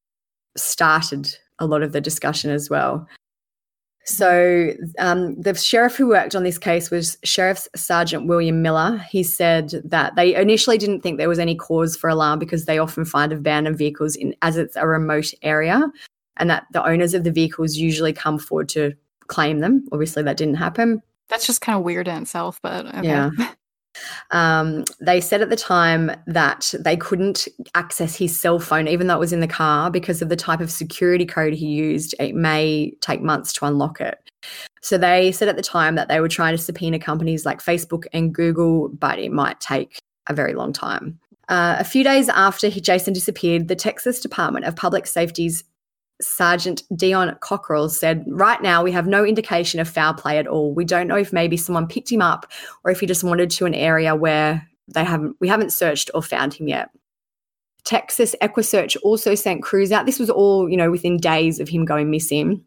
started a lot of the discussion as well. So um, the sheriff who worked on this case was Sheriff's Sergeant William Miller. He said that they initially didn't think there was any cause for alarm because they often find abandoned vehicles in as it's a remote area, and that the owners of the vehicles usually come forward to claim them. Obviously, that didn't happen. That's just kind of weird in itself, but okay. yeah. [laughs] Um, they said at the time that they couldn't access his cell phone, even though it was in the car, because of the type of security code he used. It may take months to unlock it. So they said at the time that they were trying to subpoena companies like Facebook and Google, but it might take a very long time. Uh, a few days after Jason disappeared, the Texas Department of Public Safety's Sergeant Dion Cockrell said, Right now, we have no indication of foul play at all. We don't know if maybe someone picked him up or if he just wandered to an area where they haven't we haven't searched or found him yet. Texas EquuSearch also sent crews out. This was all, you know, within days of him going missing.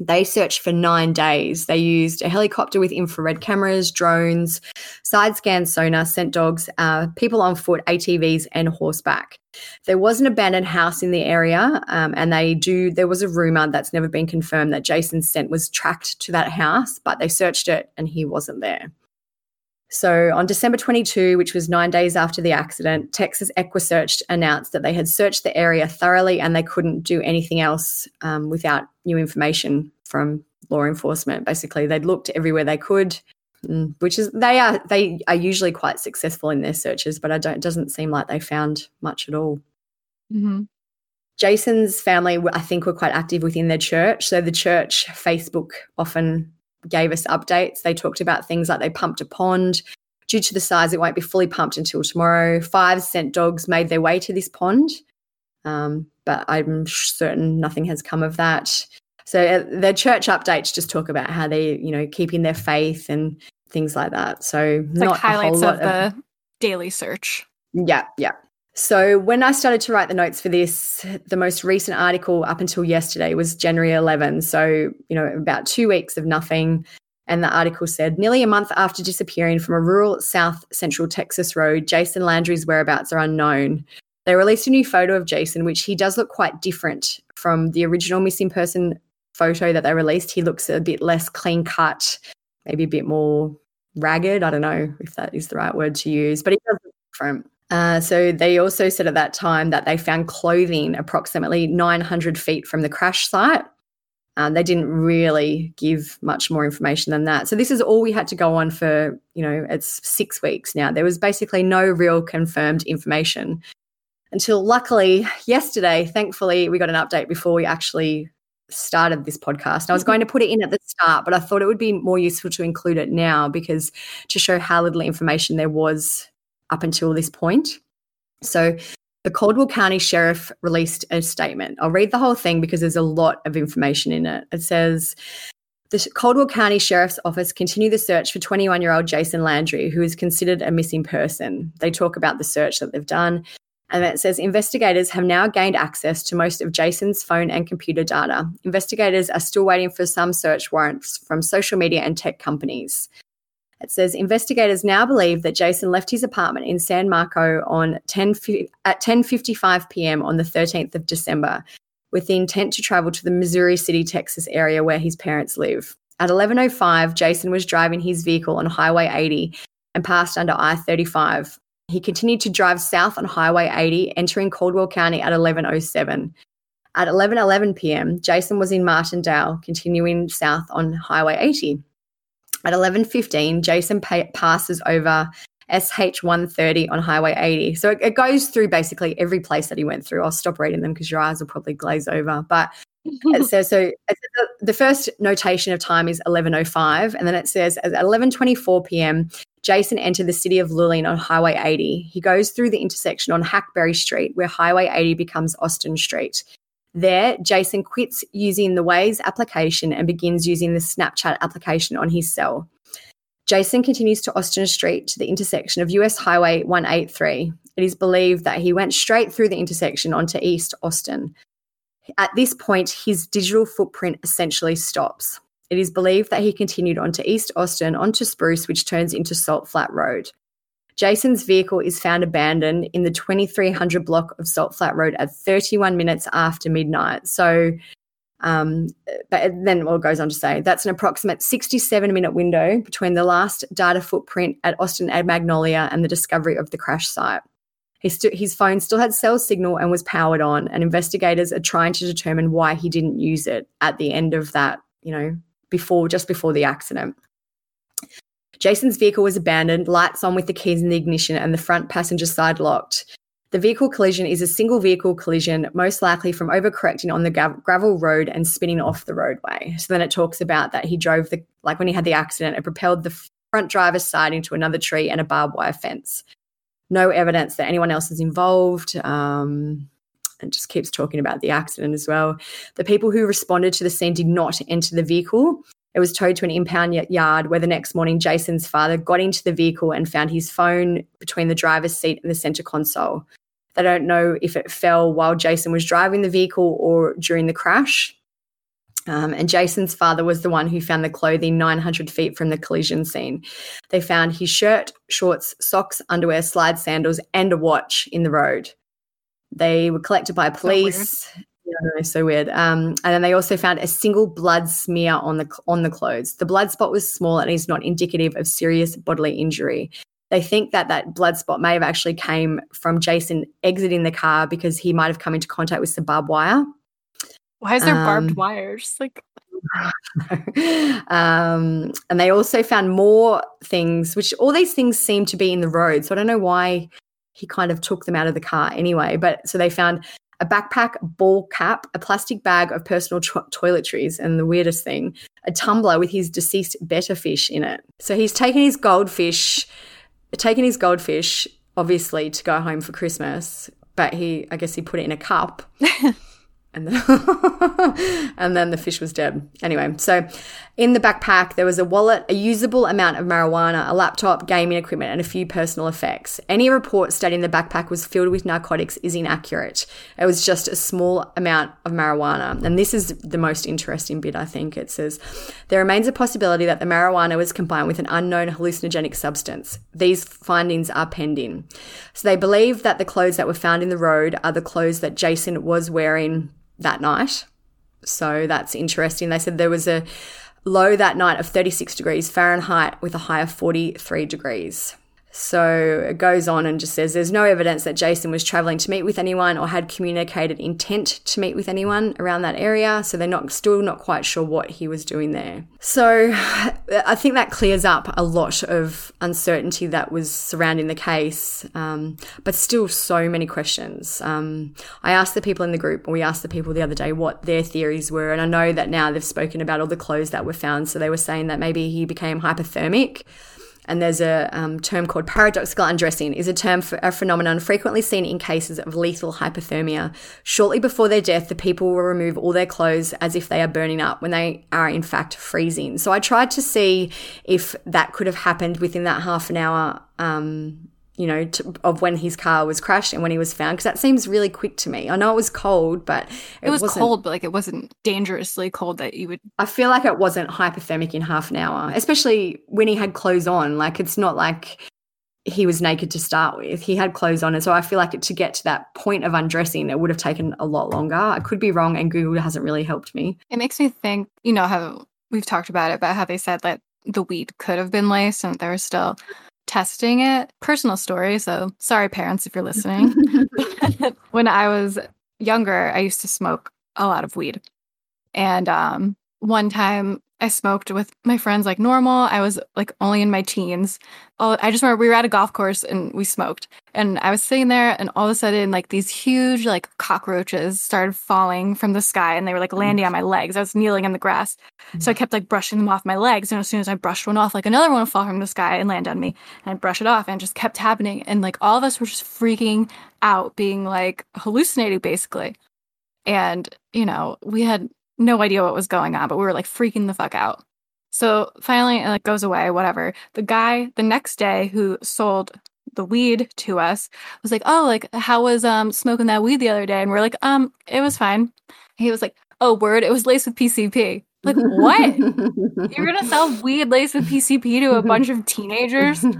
They searched for nine days. They used a helicopter with infrared cameras, drones, side scan sonar, scent dogs, uh, people on foot, ATVs, and horseback. There was an abandoned house in the area, um, and they do. There was a rumor that's never been confirmed that Jason's scent was tracked to that house, but they searched it and he wasn't there. So on December 22, which was nine days after the accident, Texas EquuSearch announced that they had searched the area thoroughly and they couldn't do anything else um, without new information from law enforcement. Basically, they'd looked everywhere they could, mm, which is they are they are usually quite successful in their searches, but I don't it doesn't seem like they found much at all. Mm-hmm. Jason's family, I think, were quite active within their church. So the church Facebook often gave us updates. They talked about things like they pumped a pond. Due to the size, it won't be fully pumped until tomorrow. Five scent dogs made their way to this pond, um, but I'm certain nothing has come of that. So uh, the church updates just talk about how they, you know, keeping their faith and things like that. So It's not like highlights of the daily search. yeah, yeah. So when I started to write the notes for this, the most recent article up until yesterday was January 11. So, you know, about two weeks of nothing. And the article said nearly a month after disappearing from a rural south central Texas road, Jason Landry's whereabouts are unknown. They released a new photo of Jason, which he does look quite different from the original missing person photo that they released. He looks a bit less clean cut, maybe a bit more ragged. I don't know if that is the right word to use, but he does look different. Uh, so they also said at that time that they found clothing approximately 900 feet from the crash site. Uh, they didn't really give much more information than that. So this is all we had to go on for, you know, it's six weeks now. There was basically no real confirmed information until luckily yesterday, thankfully, we got an update before we actually started this podcast. I was going to put it in at the start, but I thought it would be more useful to include it now because to show how little information there was up until this point. So the Caldwell County Sheriff released a statement. I'll read the whole thing because there's a lot of information in it. It says, the Caldwell County Sheriff's Office continue the search for 21 year old Jason Landry, who is considered a missing person. They talk about the search that they've done. And it says investigators have now gained access to most of Jason's phone and computer data. Investigators are still waiting for some search warrants from social media and tech companies. It says investigators now believe that Jason left his apartment in San Marco on 10 at 10:55 p.m. on the 13th of December with the intent to travel to the Missouri City, Texas area where his parents live. At 11:05, Jason was driving his vehicle on Highway 80 and passed under I-35. He continued to drive south on Highway 80, entering Caldwell County at 11:07. At 11:11 p.m., Jason was in Martindale, continuing south on Highway 80. At 11:15, Jason pa- passes over SH 130 on Highway 80. So it, it goes through basically every place that he went through. I'll stop reading them because your eyes will probably glaze over. But it [laughs] says so. It says the first notation of time is 11:05, and then it says at 11:24 p.m. Jason entered the city of Luling on Highway 80. He goes through the intersection on Hackberry Street, where Highway 80 becomes Austin Street. There, Jason quits using the Waze application and begins using the Snapchat application on his cell. Jason continues to Austin Street to the intersection of US Highway 183. It is believed that he went straight through the intersection onto East Austin. At this point, his digital footprint essentially stops. It is believed that he continued onto East Austin onto Spruce, which turns into Salt Flat Road. Jason's vehicle is found abandoned in the 2300 block of Salt Flat Road at 31 minutes after midnight. So, um, but then it goes on to say that's an approximate 67 minute window between the last data footprint at Austin and Magnolia and the discovery of the crash site. His, st- his phone still had cell signal and was powered on, and investigators are trying to determine why he didn't use it at the end of that, you know, before just before the accident. Jason's vehicle was abandoned, lights on with the keys in the ignition, and the front passenger side locked. The vehicle collision is a single vehicle collision, most likely from overcorrecting on the gravel road and spinning off the roadway. So then it talks about that he drove the, like when he had the accident, it propelled the front driver's side into another tree and a barbed wire fence. No evidence that anyone else is involved. Um, and just keeps talking about the accident as well. The people who responded to the scene did not enter the vehicle. It was towed to an impound yard where the next morning Jason's father got into the vehicle and found his phone between the driver's seat and the center console. They don't know if it fell while Jason was driving the vehicle or during the crash. Um, and Jason's father was the one who found the clothing 900 feet from the collision scene. They found his shirt, shorts, socks, underwear, slide sandals, and a watch in the road. They were collected by police. So weird. Um, and then they also found a single blood smear on the on the clothes. The blood spot was small and is not indicative of serious bodily injury. They think that that blood spot may have actually came from Jason exiting the car because he might have come into contact with some barbed wire. Why is there barbed Um, wires? Like, [laughs] um, and they also found more things, which all these things seem to be in the road. So I don't know why he kind of took them out of the car anyway. But so they found a backpack, ball cap, a plastic bag of personal to- toiletries, and the weirdest thing, a tumbler with his deceased betta fish in it. So he's taken his goldfish, taken his goldfish, obviously, to go home for Christmas. But he, I guess he put it in a cup [laughs] and then, [laughs] and then the fish was dead. Anyway, so in the backpack, there was a wallet, a usable amount of marijuana, a laptop, gaming equipment, and a few personal effects. Any report stating the backpack was filled with narcotics is inaccurate. It was just a small amount of marijuana. And this is the most interesting bit, I think. It says there remains a possibility that the marijuana was combined with an unknown hallucinogenic substance. These findings are pending. So they believe that the clothes that were found in the road are the clothes that Jason was wearing that night. So that's interesting. They said there was a low that night of 36 degrees Fahrenheit with a high of 43 degrees. So it goes on and just says there's no evidence that Jason was traveling to meet with anyone or had communicated intent to meet with anyone around that area. So they're not still not quite sure what he was doing there. So [sighs] I think that clears up a lot of uncertainty that was surrounding the case, um, but still so many questions. Um, I asked the people in the group, we asked the people the other day what their theories were, and I know that now they've spoken about all the clothes that were found. So they were saying that maybe he became hypothermic and there's a um, term called paradoxical undressing. Is a term for a phenomenon frequently seen in cases of lethal hypothermia. Shortly before their death the people will remove all their clothes as if they are burning up when they are in fact freezing. So i tried to see if that could have happened within that half an hour um, you know, to, of when his car was crashed and when he was found, because that seems really quick to me. I know it was cold, but it, was wasn't- cold, but like it wasn't dangerously cold that you would. I feel like it wasn't hypothermic in half an hour, especially when he had clothes on. Like it's not like he was naked to start with. He had clothes on. And so I feel like to get to that point of undressing, it would have taken a lot longer. I could be wrong, and Google hasn't really helped me. It makes me think, you know, how we've talked about it, but how they said that the weed could have been laced and they were still testing it. Personal story. So sorry, parents, if you're listening. [laughs] when I was younger, I used to smoke a lot of weed. And um, one time I smoked with my friends like normal. I was like only in my teens. Oh, I just remember we were at a golf course and we smoked. And I was sitting there and all of a sudden like these huge like cockroaches started falling from the sky and they were like landing on my legs. I was kneeling in the grass. So I mm. kept like brushing them off my legs. And as soon as I brushed one off, like another one would fall from the sky and land on me. And I'd brush it off and it just kept happening. And like all of us were just freaking out, being like hallucinating basically. And, you know, we had no idea what was going on, but we were like freaking the fuck out. So finally, it like goes away, whatever. The guy the next day who sold the weed to us was like, "Oh, like how was um smoking that weed the other day?" And we're like, "Um, it was fine." He was like, "Oh, word, it was laced with PCP." Like what? [laughs] You're gonna sell weed laced with PCP to a bunch of teenagers? [laughs]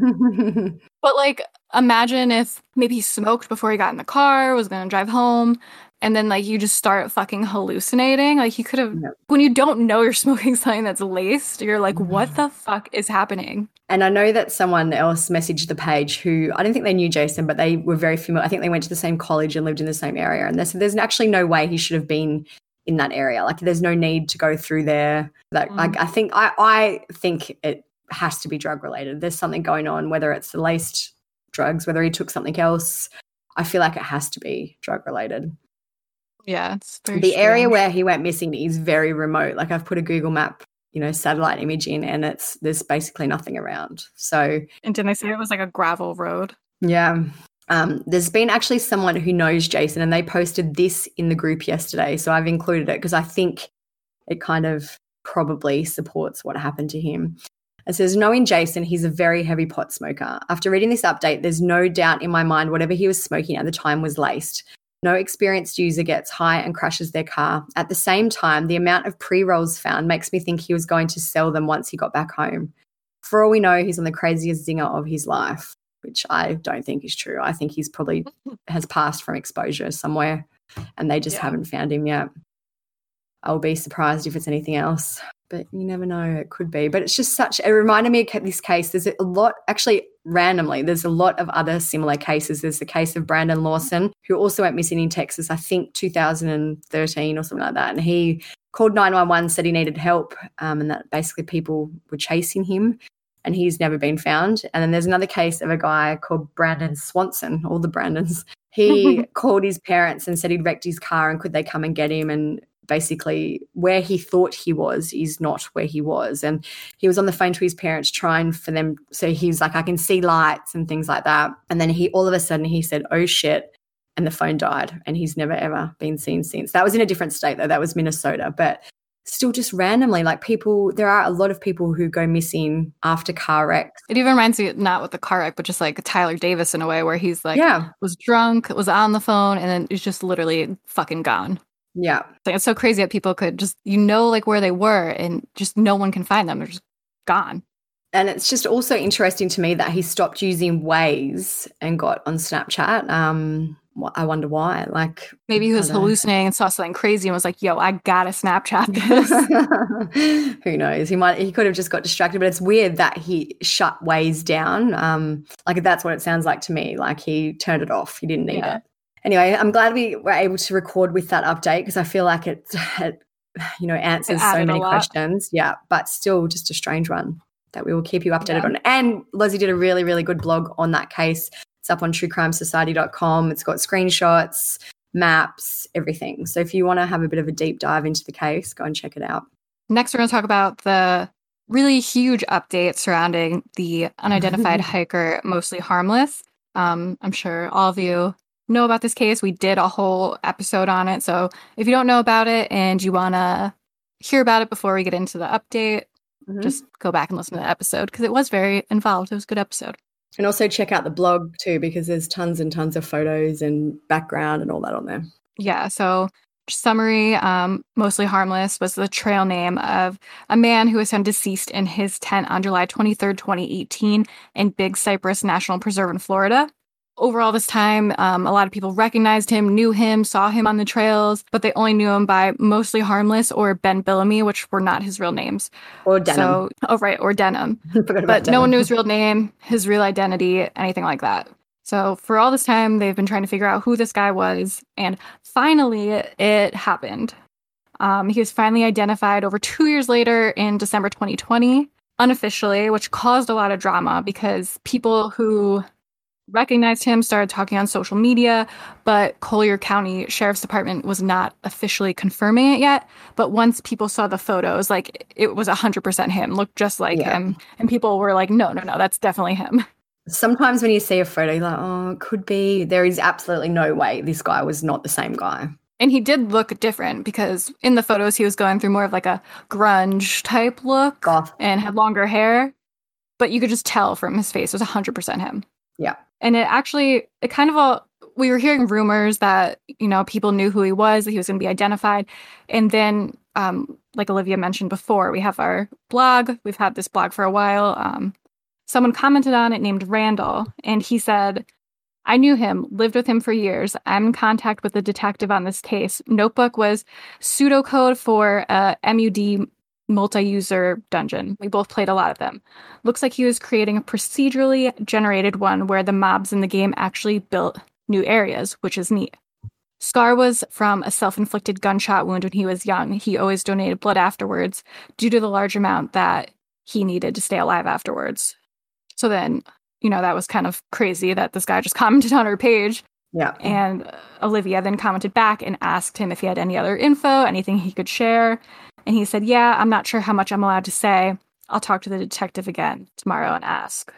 But like, imagine if maybe he smoked before he got in the car, was gonna drive home, and then like you just start fucking hallucinating. Like you could have, when you don't know you're smoking something that's laced, you're like, mm-hmm. what the fuck is happening? And I know that someone else messaged the page who I don't think they knew Jason, but they were very familiar. I think they went to the same college and lived in the same area. And they said there's actually no way he should have been in that area. Like there's no need to go through there. Mm. Like I think I I think it has to be drug related. There's something going on, whether it's the laced drugs, whether he took something else. I feel like it has to be drug related. Yeah, it's very the area where he went missing is very remote. Like I've put a Google map, you know, satellite image in, and it's there's basically nothing around. So And didn't they say it was like a gravel road? yeah. Um, there's been actually someone who knows Jason, and they posted this in the group yesterday. So I've included it because I think it kind of probably supports what happened to him. It says, knowing Jason, he's a very heavy pot smoker. After reading this update, there's no doubt in my mind whatever he was smoking at the time was laced. No experienced user gets high and crashes their car. At the same time, the amount of pre rolls found makes me think he was going to sell them once he got back home. For all we know, he's on the craziest zinger of his life, which I don't think is true. I think he's probably [laughs] has passed from exposure somewhere. and they just Yeah. haven't found him yet. I'll be surprised if it's anything else, but you never know. It could be. But it's just such, it reminded me of this case. There's a lot, actually, randomly, there's a lot of other similar cases. There's the case of Brandon Lawson, who also went missing in Texas, I think 2013 or something like that. And he called 911, said he needed help, um, and that basically people were chasing him. And he's never been found. And then there's another case of a guy called Brandon Swanson, all the Brandons. He [laughs] called his parents and said he'd wrecked his car and could they come and get him? And basically, where he thought he was is not where he was. And he was on the phone to his parents trying for them. So he was like, I can see lights and things like that. And then he, all of a sudden, he said, Oh shit. And the phone died. And he's never ever been seen since. That was in a different state, though. That was Minnesota. But still, just randomly, like people, there are a lot of people who go missing after car wrecks. It even reminds me not with the car wreck, but just like Tyler Davis in a way where he's like Yeah. was drunk, was on the phone, and then is just literally fucking gone. Yeah. Like, it's so crazy that people could just you know like where they were and just no one can find them. They're just gone. And it's just also interesting to me that he stopped using Waze and got on Snapchat. Um, I wonder why. Like Maybe he was hallucinating and saw something crazy and was like, "Yo, I gotta Snapchat this." [laughs] Who knows? He might. He could have just got distracted. But it's weird that he shut Waze down. Um, like that's what it sounds like to me. Like he turned it off. He didn't need Yeah. it. Anyway, I'm glad we were able to record with that update because I feel like it, it you know, answers so many questions. Yeah, but still just a strange one that we will keep you updated Yeah. on. And Lozzie did a really, really good blog on that case. It's up on truecrimesociety.com. It's got screenshots, maps, everything. So if you want to have a bit of a deep dive into the case, go and check it out. Next, we're going to talk about the really huge update surrounding the [laughs] unidentified hiker, mostly harmless. Um, I'm sure all of you know about this case. We did a whole episode on it. So if you don't know about it and you want to hear about it before we get into the update, Mhm. just go back and listen to the episode because it was very involved. It was a good episode. And also check out the blog too, because there's tons and tons of photos and background and all that on there. Yeah. So, summary um, mostly harmless was the trail name of a man who was found deceased in his tent on July 23rd, 2018, in Big Cypress National Preserve in Florida. Overall, this time, um, a lot of people recognized him, knew him, saw him on the trails, but they only knew him by mostly harmless or Ben Billamy, which were not his real names. Or Denim. So, oh, right, or Denim. [laughs] But no Denim. one knew his real name, his real identity, anything like that. So for all this time, they've been trying to figure out who this guy was, and finally, it happened. Um, he was finally identified over two years later in December 2020, unofficially, which caused a lot of drama because people who recognized him started talking on social media, but Collier County Sheriff's Department was not officially confirming it yet. But once people saw the photos, like it was 100% him, looked just like Yeah. him. And people were like, no, no, no, that's definitely him. Sometimes when you see a photo, you're like, oh, it could be. There is absolutely no way this guy was not the same guy. And he did look different because in the photos, he was going through more of like a grunge type look Goth. and had longer hair. But you could just tell from his face it was 100% him. Yeah. And it actually, it kind of all, we were hearing rumors that, you know, people knew who he was, that he was going to be identified. And then, um, like Olivia mentioned before, we have our blog. We've had this blog for a while. Um, someone commented on it named Randall, and he said, I knew him, lived with him for years. I'm in contact with the detective on this case. Notebook was pseudocode for a MUD multi-user dungeon. We both played a lot of them. Looks like he was creating a procedurally generated one where the mobs in the game actually built new areas, which is neat. Scar was from a self inflicted gunshot wound when he was young. He always donated blood afterwards due to the large amount that he needed to stay alive afterwards. So then, you know, that was kind of crazy that this guy just [laughs] commented on her page. Yeah. And Olivia then commented back and asked him if he had any other info, anything he could share. And he said, Yeah, I'm not sure how much I'm allowed to say. I'll talk to the detective again tomorrow and ask.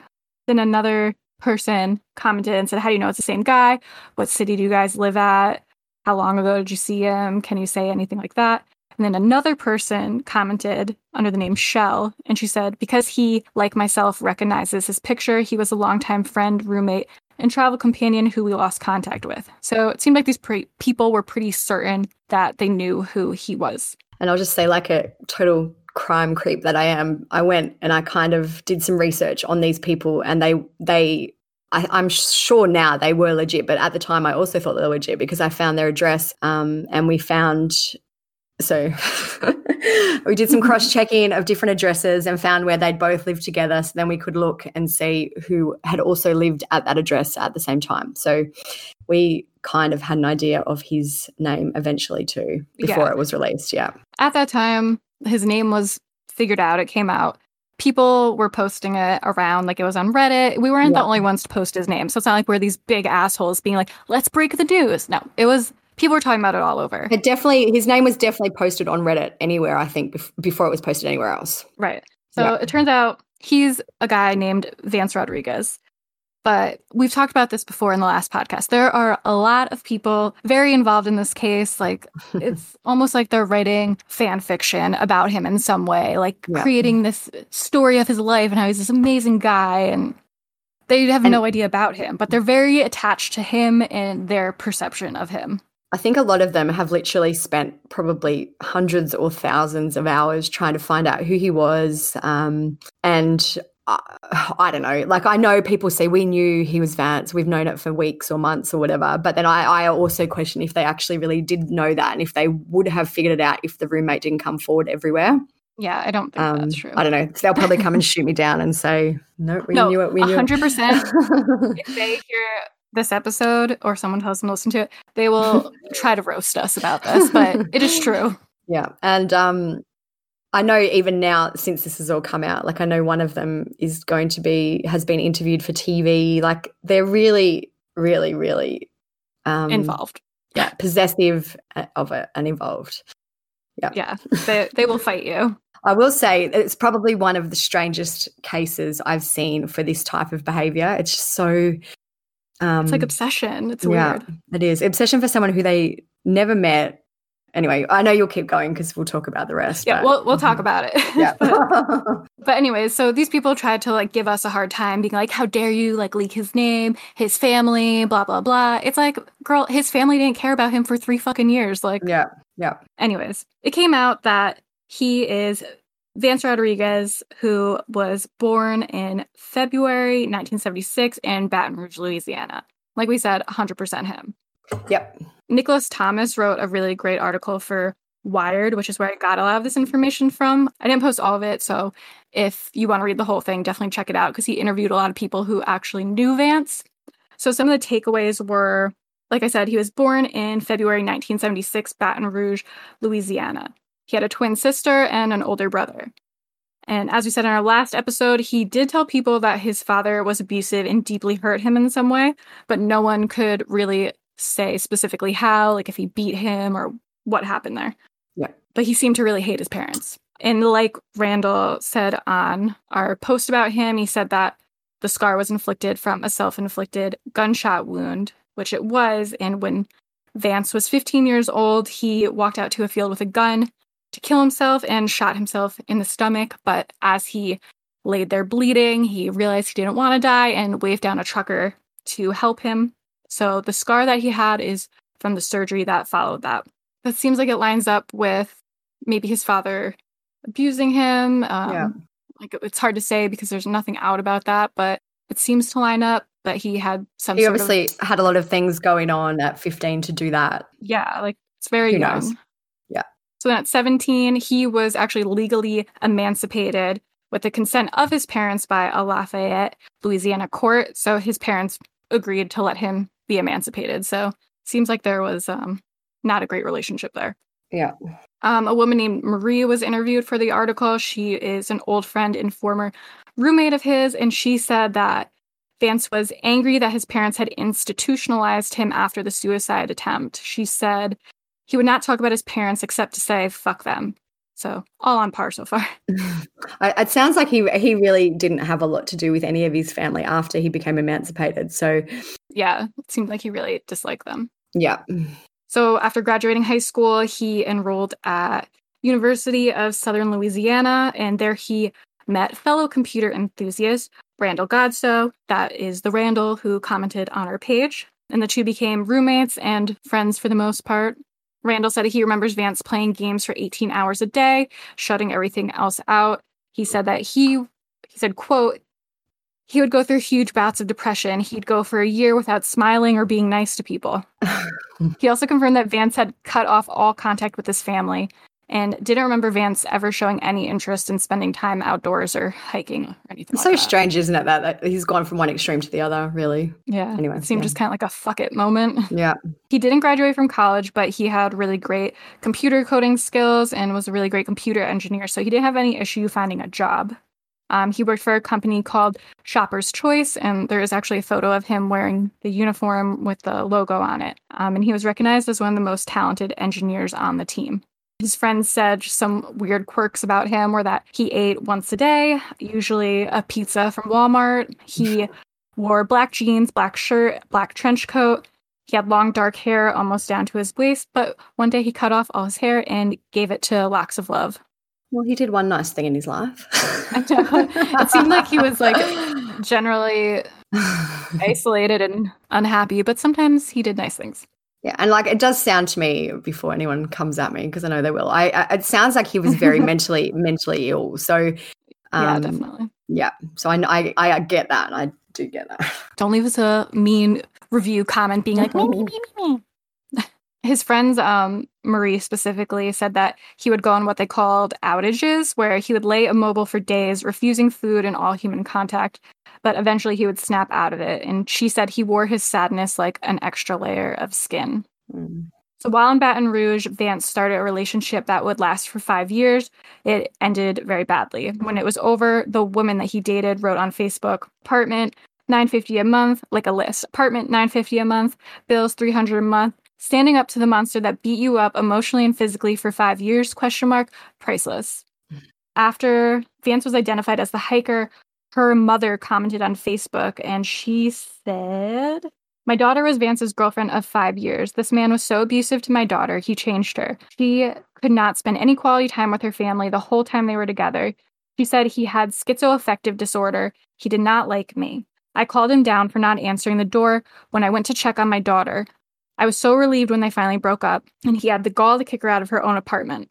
Then another person commented and said, How do you know it's the same guy? What city do you guys live at? How long ago did you see him? Can you say anything like that? And then another person commented under the name Shell, and she said, Because he, like myself, recognizes his picture, he was a longtime friend, roommate, and travel companion who we lost contact with. So it seemed like these pre- people were pretty certain that they knew who he was. And I'll just say, like a total crime creep that I am, I went and I kind of did some research on these people, and they they I, I'm sure now they were legit, but at the time I also thought they were legit because I found their address um, and we found so [laughs] we did some [laughs] cross checking of different addresses and found where they'd both lived together. So then we could look and see who had also lived at that address at the same time. So we kind of had an idea of his name eventually too before Yeah. it was released. Yeah. At that time, his name was figured out. It came out. People were posting it around, like it was on Reddit. We weren't Yeah. the only ones to post his name. So it's not like we're these big assholes being like, let's break the news. No, it was people were talking about it all over. It definitely, his name was definitely posted on Reddit anywhere, I think, bef- before it was posted anywhere else. Right. So Yeah. it turns out he's a guy named Vance Rodriguez. But we've talked about this before in the last podcast. There are a lot of people very involved in this case. Like [laughs] it's almost like they're writing fan fiction about him in some way, like Yeah. creating this story of his life and how he's this amazing guy and they have And- no idea about him, but they're very attached to him and their perception of him. I think a lot of them have literally spent probably hundreds or thousands of hours trying to find out who he was. Um, and I, [sighs] I don't know, like I know people say we knew he was Vance, we've known it for weeks or months or whatever. But then I, I also question if they actually really did know that and if they would have figured it out if the roommate didn't come forward everywhere. Yeah, I don't think Um, that's true. I don't know. they'll probably come and shoot me down and say, no, we no, knew it. We knew it." hundred percent. [laughs] If they hear this episode or someone tells them to listen to it, they will [laughs] try to roast us about this. But it is true. Yeah. And um I know even now since this has all come out, like I know one of them is going to be has been interviewed for TV. Like they're really, really, really um Involved. Yeah, possessive uh, of it and involved. Yeah. Yeah, they they will fight you. I will say it's probably one of the strangest cases I've seen for this type of behavior. It's just so um It's like obsession. It's yeah, weird. it is. Obsession for someone who they never met. Anyway, I know you'll keep going because we'll talk about the rest. Yeah, but- we'll we'll talk mm-hmm. about it. [laughs] Yeah. but, [laughs] but anyways, so these people tried to like give us a hard time, being like, "How dare you like leak his name, his family, blah blah blah." It's like, girl, his family didn't care about him for three fucking years. Like, yeah, yeah. Anyways, it came out that he is Vance Rodriguez, who was born in February 1976 in Baton Rouge, Louisiana. Like we said, 100% him. Yep. Nicholas Thompson wrote a really great article for Wired, which is where I got a lot of this information from. I didn't post all of it, so if you want to read the whole thing, definitely check it out because he interviewed a lot of people who actually knew Vance. So some of the takeaways were like I said, he was born in February 1976, Baton Rouge, Louisiana. He had a twin sister and an older brother. And as we said in our last episode, he did tell people that his father was abusive and deeply hurt him in some way, but no one could really say specifically how, like if he beat him or what happened there. Yeah. But he seemed to really hate his parents. And like Randall said on our post about him, he said that the scar was inflicted from a self inflicted gunshot wound, which it was. And when Vance was 15 years old, he walked out to a field with a gun to kill himself and shot himself in the stomach. But as he laid there bleeding, he realized he didn't want to die and waved down a trucker to help him. So the scar that he had is from the surgery that followed that. That seems like it lines up with maybe his father abusing him. Um, Yeah. Like it's hard to say because there's nothing out about that, but it seems to line up that he had some He sort of obviously had a lot of things going on at 15 to do that. yeah, like it's very Who young. knows? Yeah. So then at 17, he was actually legally emancipated with the consent of his parents by a Lafayette, Louisiana court. So his parents agreed to let him be emancipated. So seems like there was um, not a great relationship there. Yeah. Um, a woman named Marie was interviewed for the article. She is an old friend and former roommate of his, and she said that Vance was angry that his parents had institutionalized him after the suicide attempt. She said he would not talk about his parents except to say, fuck them. So, all on par so far. [laughs] It sounds like he he really didn't have a lot to do with any of his family after he became emancipated. So, Yeah, it seemed like he really disliked them. yeah. So after graduating high school, he enrolled at University of Southern Louisiana, and there he met fellow computer enthusiast Randall Godso. That is the Randall who commented on our page. And the two became roommates and friends for the most part. Randall said he remembers Vance playing games for 18 hours a day, shutting everything else out. He said that he he said, quote, he would go through huge bouts of depression. He'd go for a year without smiling or being nice to people. [laughs] he also confirmed that Vance had cut off all contact with his family and didn't remember Vance ever showing any interest in spending time outdoors or hiking or anything. It's like so that. strange, isn't it? That, that he's gone from one extreme to the other, really. Yeah. Anyway, it seemed yeah. just kind of like a fuck it moment. Yeah. He didn't graduate from college, but he had really great computer coding skills and was a really great computer engineer. So he didn't have any issue finding a job. Um, he worked for a company called Shopper's Choice, and there is actually a photo of him wearing the uniform with the logo on it. Um, and he was recognized as one of the most talented engineers on the team. His friends said some weird quirks about him were that he ate once a day, usually a pizza from Walmart. He [laughs] wore black jeans, black shirt, black trench coat. He had long dark hair almost down to his waist, but one day he cut off all his hair and gave it to Locks of Love. Well, he did one nice thing in his life. I know. it seemed like he was like [laughs] generally isolated and unhappy, but sometimes he did nice things. Yeah, and like it does sound to me before anyone comes at me because I know they will. I, I it sounds like he was very [laughs] mentally mentally ill. So um, yeah, definitely. Yeah, so I, I I get that. I do get that. [laughs] Don't leave us a mean review comment being like me me me me me. [laughs] His friends, um, Marie specifically, said that he would go on what they called outages, where he would lay immobile for days, refusing food and all human contact, but eventually he would snap out of it. And she said he wore his sadness like an extra layer of skin. Mm. So while in Baton Rouge, Vance started a relationship that would last for five years. It ended very badly. When it was over, the woman that he dated wrote on Facebook, apartment, 950 a month, like a list. Apartment, 950 a month, bills 300 a month. Standing up to the monster that beat you up emotionally and physically for five years, question mark, priceless. After Vance was identified as the hiker, her mother commented on Facebook and she said, My daughter was Vance's girlfriend of five years. This man was so abusive to my daughter, he changed her. She could not spend any quality time with her family the whole time they were together. She said he had schizoaffective disorder. He did not like me. I called him down for not answering the door when I went to check on my daughter. I was so relieved when they finally broke up, and he had the gall to kick her out of her own apartment.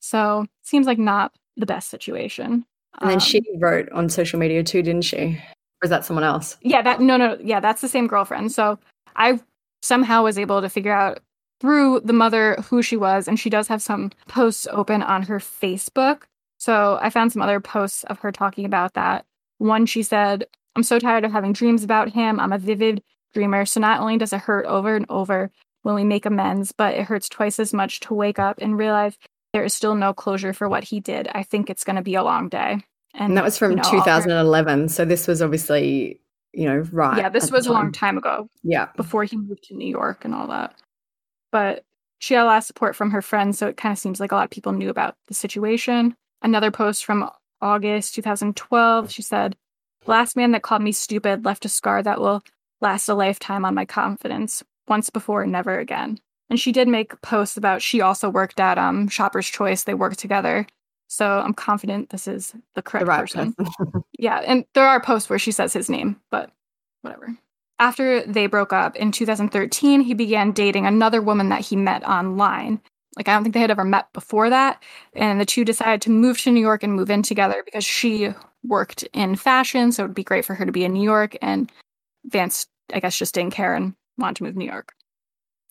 So, seems like not the best situation. And then Um, she wrote on social media too, didn't she? Or is that someone else? Yeah, that no, no, yeah, that's the same girlfriend. So I somehow was able to figure out through the mother who she was, and she does have some posts open on her Facebook. So I found some other posts of her talking about that. One, she said, I'm so tired of having dreams about him. I'm a vivid dreamer. So not only does it hurt over and over when we make amends, but it hurts twice as much to wake up and realize there is still no closure for what he did. I think it's going to be a long day. And, that was from you know, all her- 2011. So this was obviously, you know, right. yeah, this was a long time. ago. Yeah. before he moved to New York and all that. But she had a lot of support from her friends, so it kind of seems like a lot of people knew about the situation. Another post from August 2012, she said, "The Last man that called me stupid left a scar that will last a lifetime on my confidence. Once before, never again. And she did make posts about she also worked at um, Shopper's Choice. They worked together. So I'm confident this is the correct right person. [laughs] yeah, and there are posts where she says his name, but whatever. After they broke up in 2013, he began dating another woman that he met online. Like, I don't think they had ever met before that. And the two decided to move to New York and move in together because she worked in fashion. So it would be great for her to be in New York. And Vance, I guess, just didn't care and wanted to move to New York.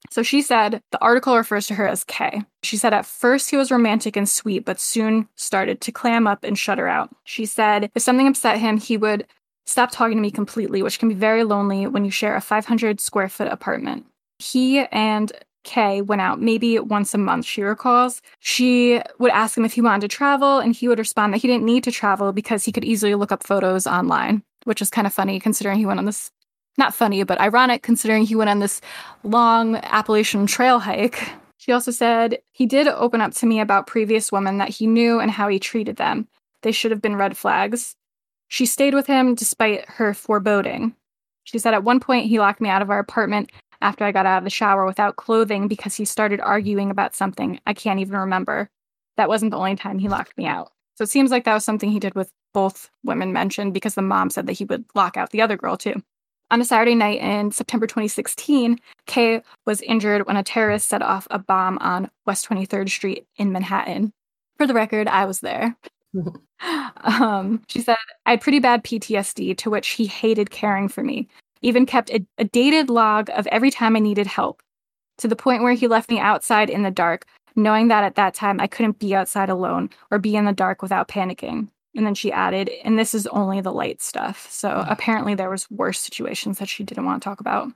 So she said the article refers to her as Kay. She said at first he was romantic and sweet, but soon started to clam up and shut her out. She said if something upset him, he would stop talking to me completely, which can be very lonely when you share a 500 square foot apartment. He and Kay went out maybe once a month, she recalls. She would ask him if he wanted to travel, and he would respond that he didn't need to travel because he could easily look up photos online, which is kind of funny considering he went on this not funny, but ironic considering he went on this long Appalachian trail hike. She also said he did open up to me about previous women that he knew and how he treated them. They should have been red flags. She stayed with him despite her foreboding. She said at one point he locked me out of our apartment after I got out of the shower without clothing because he started arguing about something I can't even remember. That wasn't the only time he locked me out. So it seems like that was something he did with both women mentioned because the mom said that he would lock out the other girl too. On a Saturday night in September 2016, Kay was injured when a terrorist set off a bomb on West 23rd Street in Manhattan. For the record, I was there. [laughs] Um, she said, I had pretty bad PTSD, to which he hated caring for me. Even kept a, a dated log of every time I needed help, to the point where he left me outside in the dark, knowing that at that time I couldn't be outside alone or be in the dark without panicking. And then she added, and this is only the light stuff. So apparently there was worse situations that she didn't want to talk about.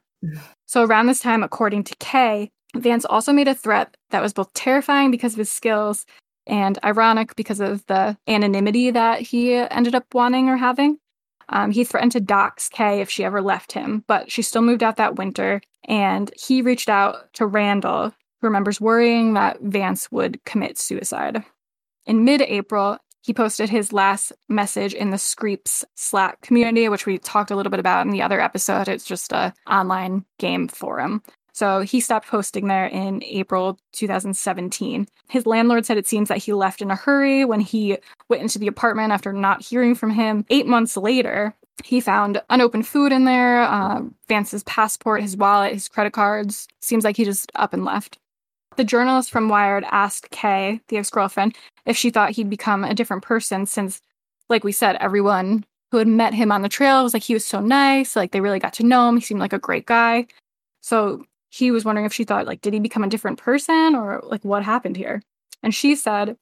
So around this time, according to Kay, Vance also made a threat that was both terrifying because of his skills and ironic because of the anonymity that he ended up wanting or having. Um, he threatened to dox Kay if she ever left him, but she still moved out that winter. And he reached out to Randall, who remembers worrying that Vance would commit suicide. In mid April, he posted his last message in the Screeps Slack community, which we talked a little bit about in the other episode. It's just a online game forum. So he stopped posting there in April 2017. His landlord said it seems that he left in a hurry when he went into the apartment after not hearing from him. Eight months later, he found unopened food in there, uh, Vance's passport, his wallet, his credit cards. Seems like he just up and left. The journalist from Wired asked Kay, the ex girlfriend, if she thought he'd become a different person since, like we said, everyone who had met him on the trail was like he was so nice, like they really got to know him. He seemed like a great guy. So he was wondering if she thought, like, did he become a different person or like what happened here? And she said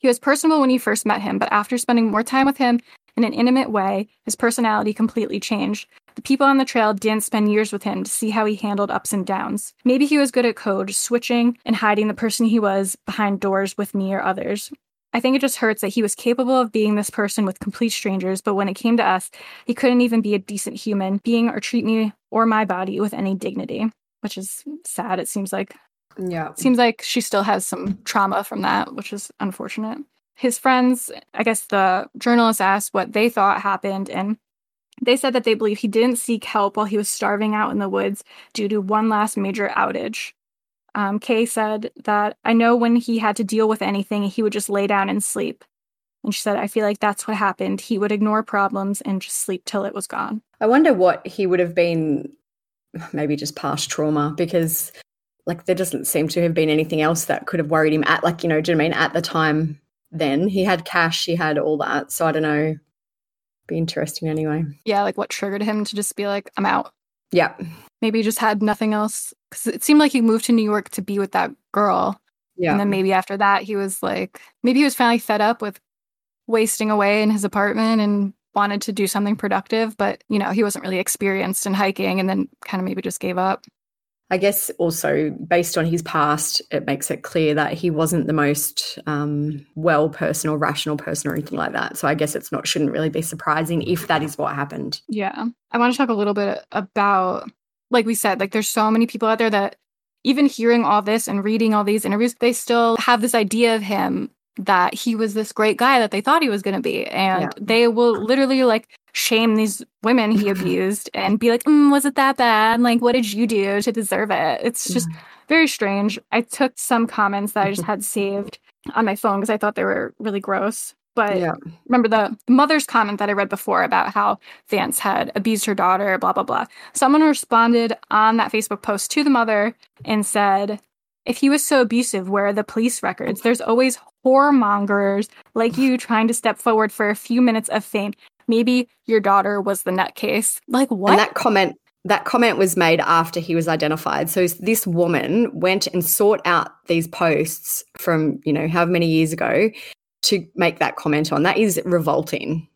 he was personable when you first met him, but after spending more time with him in an intimate way, his personality completely changed. The people on the trail didn't spend years with him to see how he handled ups and downs. Maybe he was good at code, switching and hiding the person he was behind doors with me or others. I think it just hurts that he was capable of being this person with complete strangers, but when it came to us, he couldn't even be a decent human being or treat me or my body with any dignity, which is sad. It seems like Yeah. seems like she still has some trauma from that, which is unfortunate. His friends, I guess the journalist asked what they thought happened, and they said that they believe he didn't seek help while he was starving out in the woods due to one last major outage. Um, Kay said that I know when he had to deal with anything, he would just lay down and sleep. And she said, I feel like that's what happened. He would ignore problems and just sleep till it was gone. I wonder what he would have been, maybe just past trauma, because like there doesn't seem to have been anything else that could have worried him at, like, you know, do you know I mean? At the time then, he had cash, he had all that. So I don't know. Be interesting anyway. Yeah, like what triggered him to just be like, I'm out. Yeah. Maybe he just had nothing else. Because it seemed like he moved to New York to be with that girl. Yeah. And then maybe after that, he was like, maybe he was finally fed up with wasting away in his apartment and wanted to do something productive. But, you know, he wasn't really experienced in hiking and then kind of maybe just gave up. I guess also based on his past, it makes it clear that he wasn't the most um, well person or rational person or anything like that. So I guess it's not shouldn't really be surprising if that is what happened. Yeah. I want to talk a little bit about, like we said, like there's so many people out there that even hearing all this and reading all these interviews, they still have this idea of him that he was this great guy that they thought he was going to be. And Yeah. they will literally like shame these women he [laughs] abused and be like, mm, was it that bad? Like, what did you do to deserve it? It's just very strange. I took some comments that I just [laughs] had saved on my phone because I thought they were really gross. But Yeah. remember the mother's comment that I read before about how Vance had abused her daughter, blah, blah, blah. Someone responded on that Facebook post to the mother and said, if he was so abusive, where are the police records? There's always whoremongers like you trying to step forward for a few minutes of fame. Maybe your daughter was the nutcase. Like, what? And that comment that comment was made after he was identified. So this woman went and sought out these posts from, you know, however many years ago to make that comment on. That is revolting.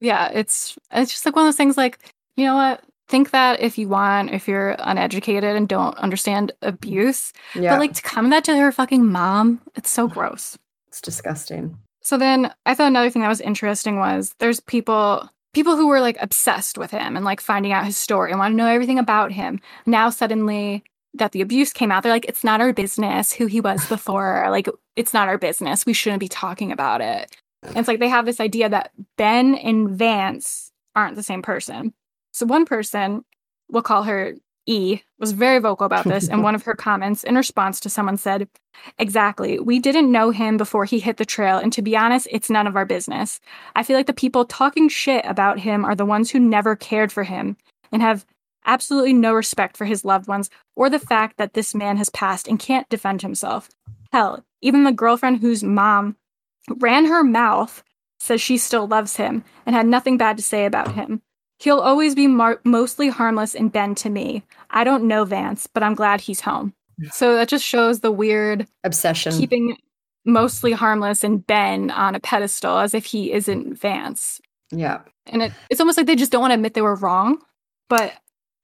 yeah, it's it's just like one of those things like, you know what? Think that if you want, if you're uneducated and don't understand abuse. Yeah. But like to come that to her fucking mom, it's so gross. It's disgusting. So then I thought another thing that was interesting was there's people people who were like obsessed with him and like finding out his story and want to know everything about him. Now suddenly that the abuse came out, they're like, it's not our business who he was [laughs] before. like it's not our business. We shouldn't be talking about it. And it's like they have this idea that Ben and Vance aren't the same person. So one person, we'll call her E, was very vocal about this. and one of her comments in response to someone said, Exactly. We didn't know him before he hit the trail. And to be honest, it's none of our business. I feel like the people talking shit about him are the ones who never cared for him and have absolutely no respect for his loved ones or the fact that this man has passed and can't defend himself. Hell, even the girlfriend whose mom ran her mouth says she still loves him and had nothing bad to say about him. He'll always be mar- mostly harmless and Ben to me. I don't know Vance, but I'm glad he's home. So that just shows the weird obsession keeping mostly harmless and Ben on a pedestal as if he isn't Vance. Yeah. And it, it's almost like they just don't want to admit they were wrong. But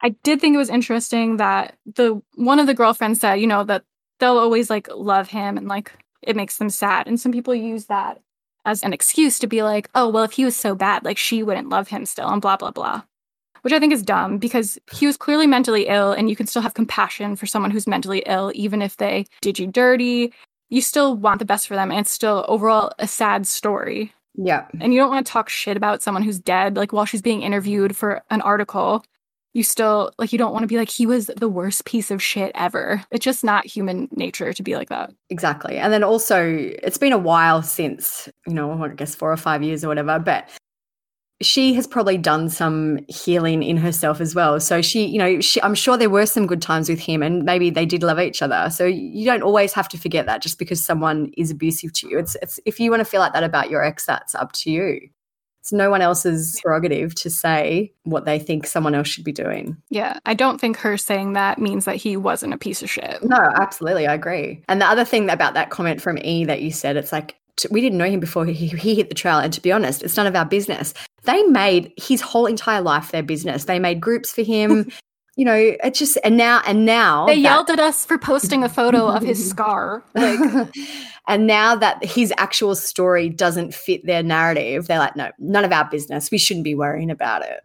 I did think it was interesting that the one of the girlfriends said, you know, that they'll always like love him and like it makes them sad. And some people use that as an excuse to be like, oh, well, if he was so bad, like she wouldn't love him still and blah, blah, blah. Which I think is dumb because he was clearly mentally ill and you can still have compassion for someone who's mentally ill, even if they did you dirty. You still want the best for them. And it's still overall a sad story. Yeah. And you don't want to talk shit about someone who's dead, like while she's being interviewed for an article. You still, like, you don't want to be like, he was the worst piece of shit ever. It's just not human nature to be like that. Exactly. And then also, it's been a while since, you know, I guess four or five years or whatever, but she has probably done some healing in herself as well. So she, you know, she, I'm sure there were some good times with him and maybe they did love each other. So you don't always have to forget that just because someone is abusive to you. It's, it's if you want to feel like that about your ex, that's up to you. It's no one else's prerogative to say what they think someone else should be doing. Yeah, I don't think her saying that means that he wasn't a piece of shit. No, absolutely. I agree. And the other thing about that comment from E that you said, it's like, we didn't know him before he, he hit the trail. And to be honest, it's none of our business. They made his whole entire life their business. They made groups for him. [laughs] you know, it just and now and now they that, yelled at us for posting a photo of his [laughs] scar. Like, [laughs] and now that his actual story doesn't fit their narrative, they're like, no, none of our business. We shouldn't be worrying about it.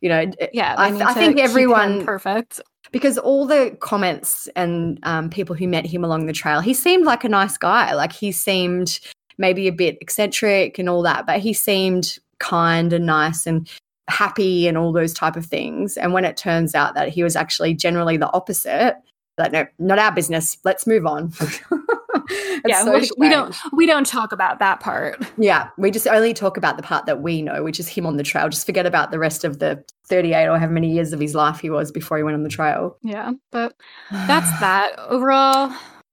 You know, yeah. I, I think everyone perfect because all the comments and um, people who met him along the trail, he seemed like a nice guy. Like he seemed maybe a bit eccentric and all that, but he seemed kind and nice and happy and all those type of things. And when it turns out that he was actually generally the opposite, like no, not our business. Let's move on. [laughs] yeah, so we, we don't we don't talk about that part. Yeah, we just only talk about the part that we know, which is him on the trail. Just forget about the rest of the 38 or however many years of his life he was before he went on the trail. Yeah, but that's that. Overall,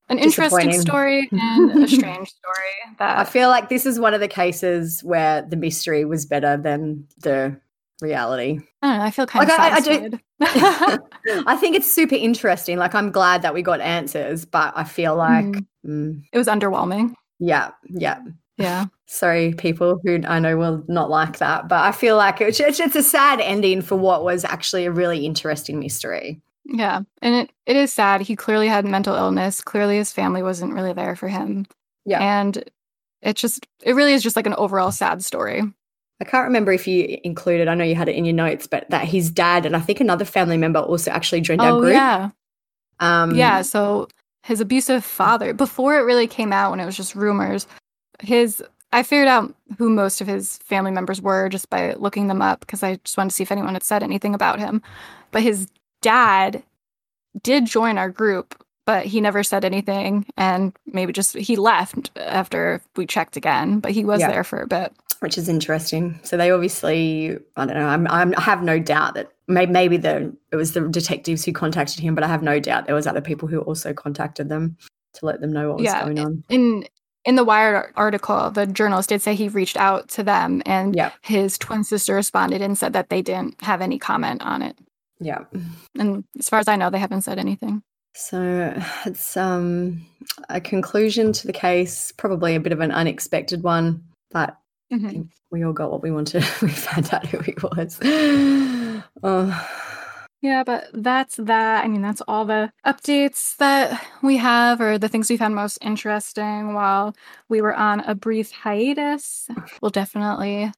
an interesting story [laughs] and a strange story. That I feel like this is one of the cases where the mystery was better than the reality. I don't know. I feel kind like of I, I, do. [laughs] [laughs] I think it's super interesting. Like I'm glad that we got answers, but I feel like mm. Mm, it was underwhelming. Yeah, yeah, yeah. Sorry, people who I know will not like that, but I feel like it's, it's, it's a sad ending for what was actually a really interesting mystery. Yeah, and it, it is sad. He clearly had mental illness. Clearly, his family wasn't really there for him. Yeah, and it just it really is just like an overall sad story. I can't remember if you included. I know you had it in your notes, but that his dad and I think another family member also actually joined oh, our group. Yeah, um, yeah. So his abusive father, before it really came out, when it was just rumors, his I figured out who most of his family members were just by looking them up because I just wanted to see if anyone had said anything about him. But his dad did join our group, but he never said anything. And maybe just he left after we checked again, but he was yeah. there for a bit. Which is interesting. So they obviously, I don't know, I'm, I'm, i have no doubt that maybe, maybe the it was the detectives who contacted him, but I have no doubt there was other people who also contacted them to let them know what was yeah, going on. In in the Wired article, the journalist did say he reached out to them, and his twin sister responded and said that they didn't have any comment on it. Yeah. And as far as I know, they haven't said anything. So it's um, a conclusion to the case, probably a bit of an unexpected one, but mm-hmm. we all got what we wanted. [laughs] we found out who he was. [sighs] oh. Yeah, but that's that. I mean, that's all the updates that we have, or the things we found most interesting while we were on a brief hiatus. We'll definitely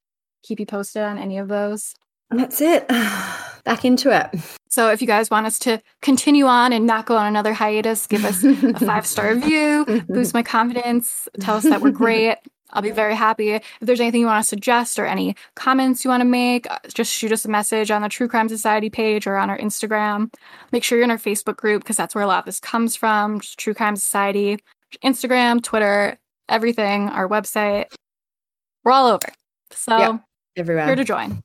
keep you posted on any of those. And that's it. [sighs] Back into it. So if you guys want us to continue on and not go on another hiatus, give us a [laughs] five star review, boost my confidence, tell us that we're [laughs] great. I'll be very happy. If there's anything you want to suggest or any comments you want to make, uh, just shoot us a message on the True Crime Society page or on our Instagram. Make sure you're in our Facebook group because that's where a lot of this comes from. Just True Crime Society, Instagram, Twitter, everything, our website. We're all over. So yep, everywhere. Here to join.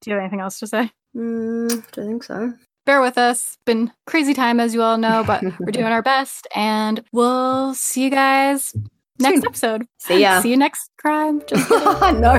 Do you have anything else to say? Mm, I think so. Bear with us. Been crazy time, as you all know, but [laughs] we're doing our best, and we'll see you guys next episode. See ya. [laughs] See you next crime. Just [laughs] no.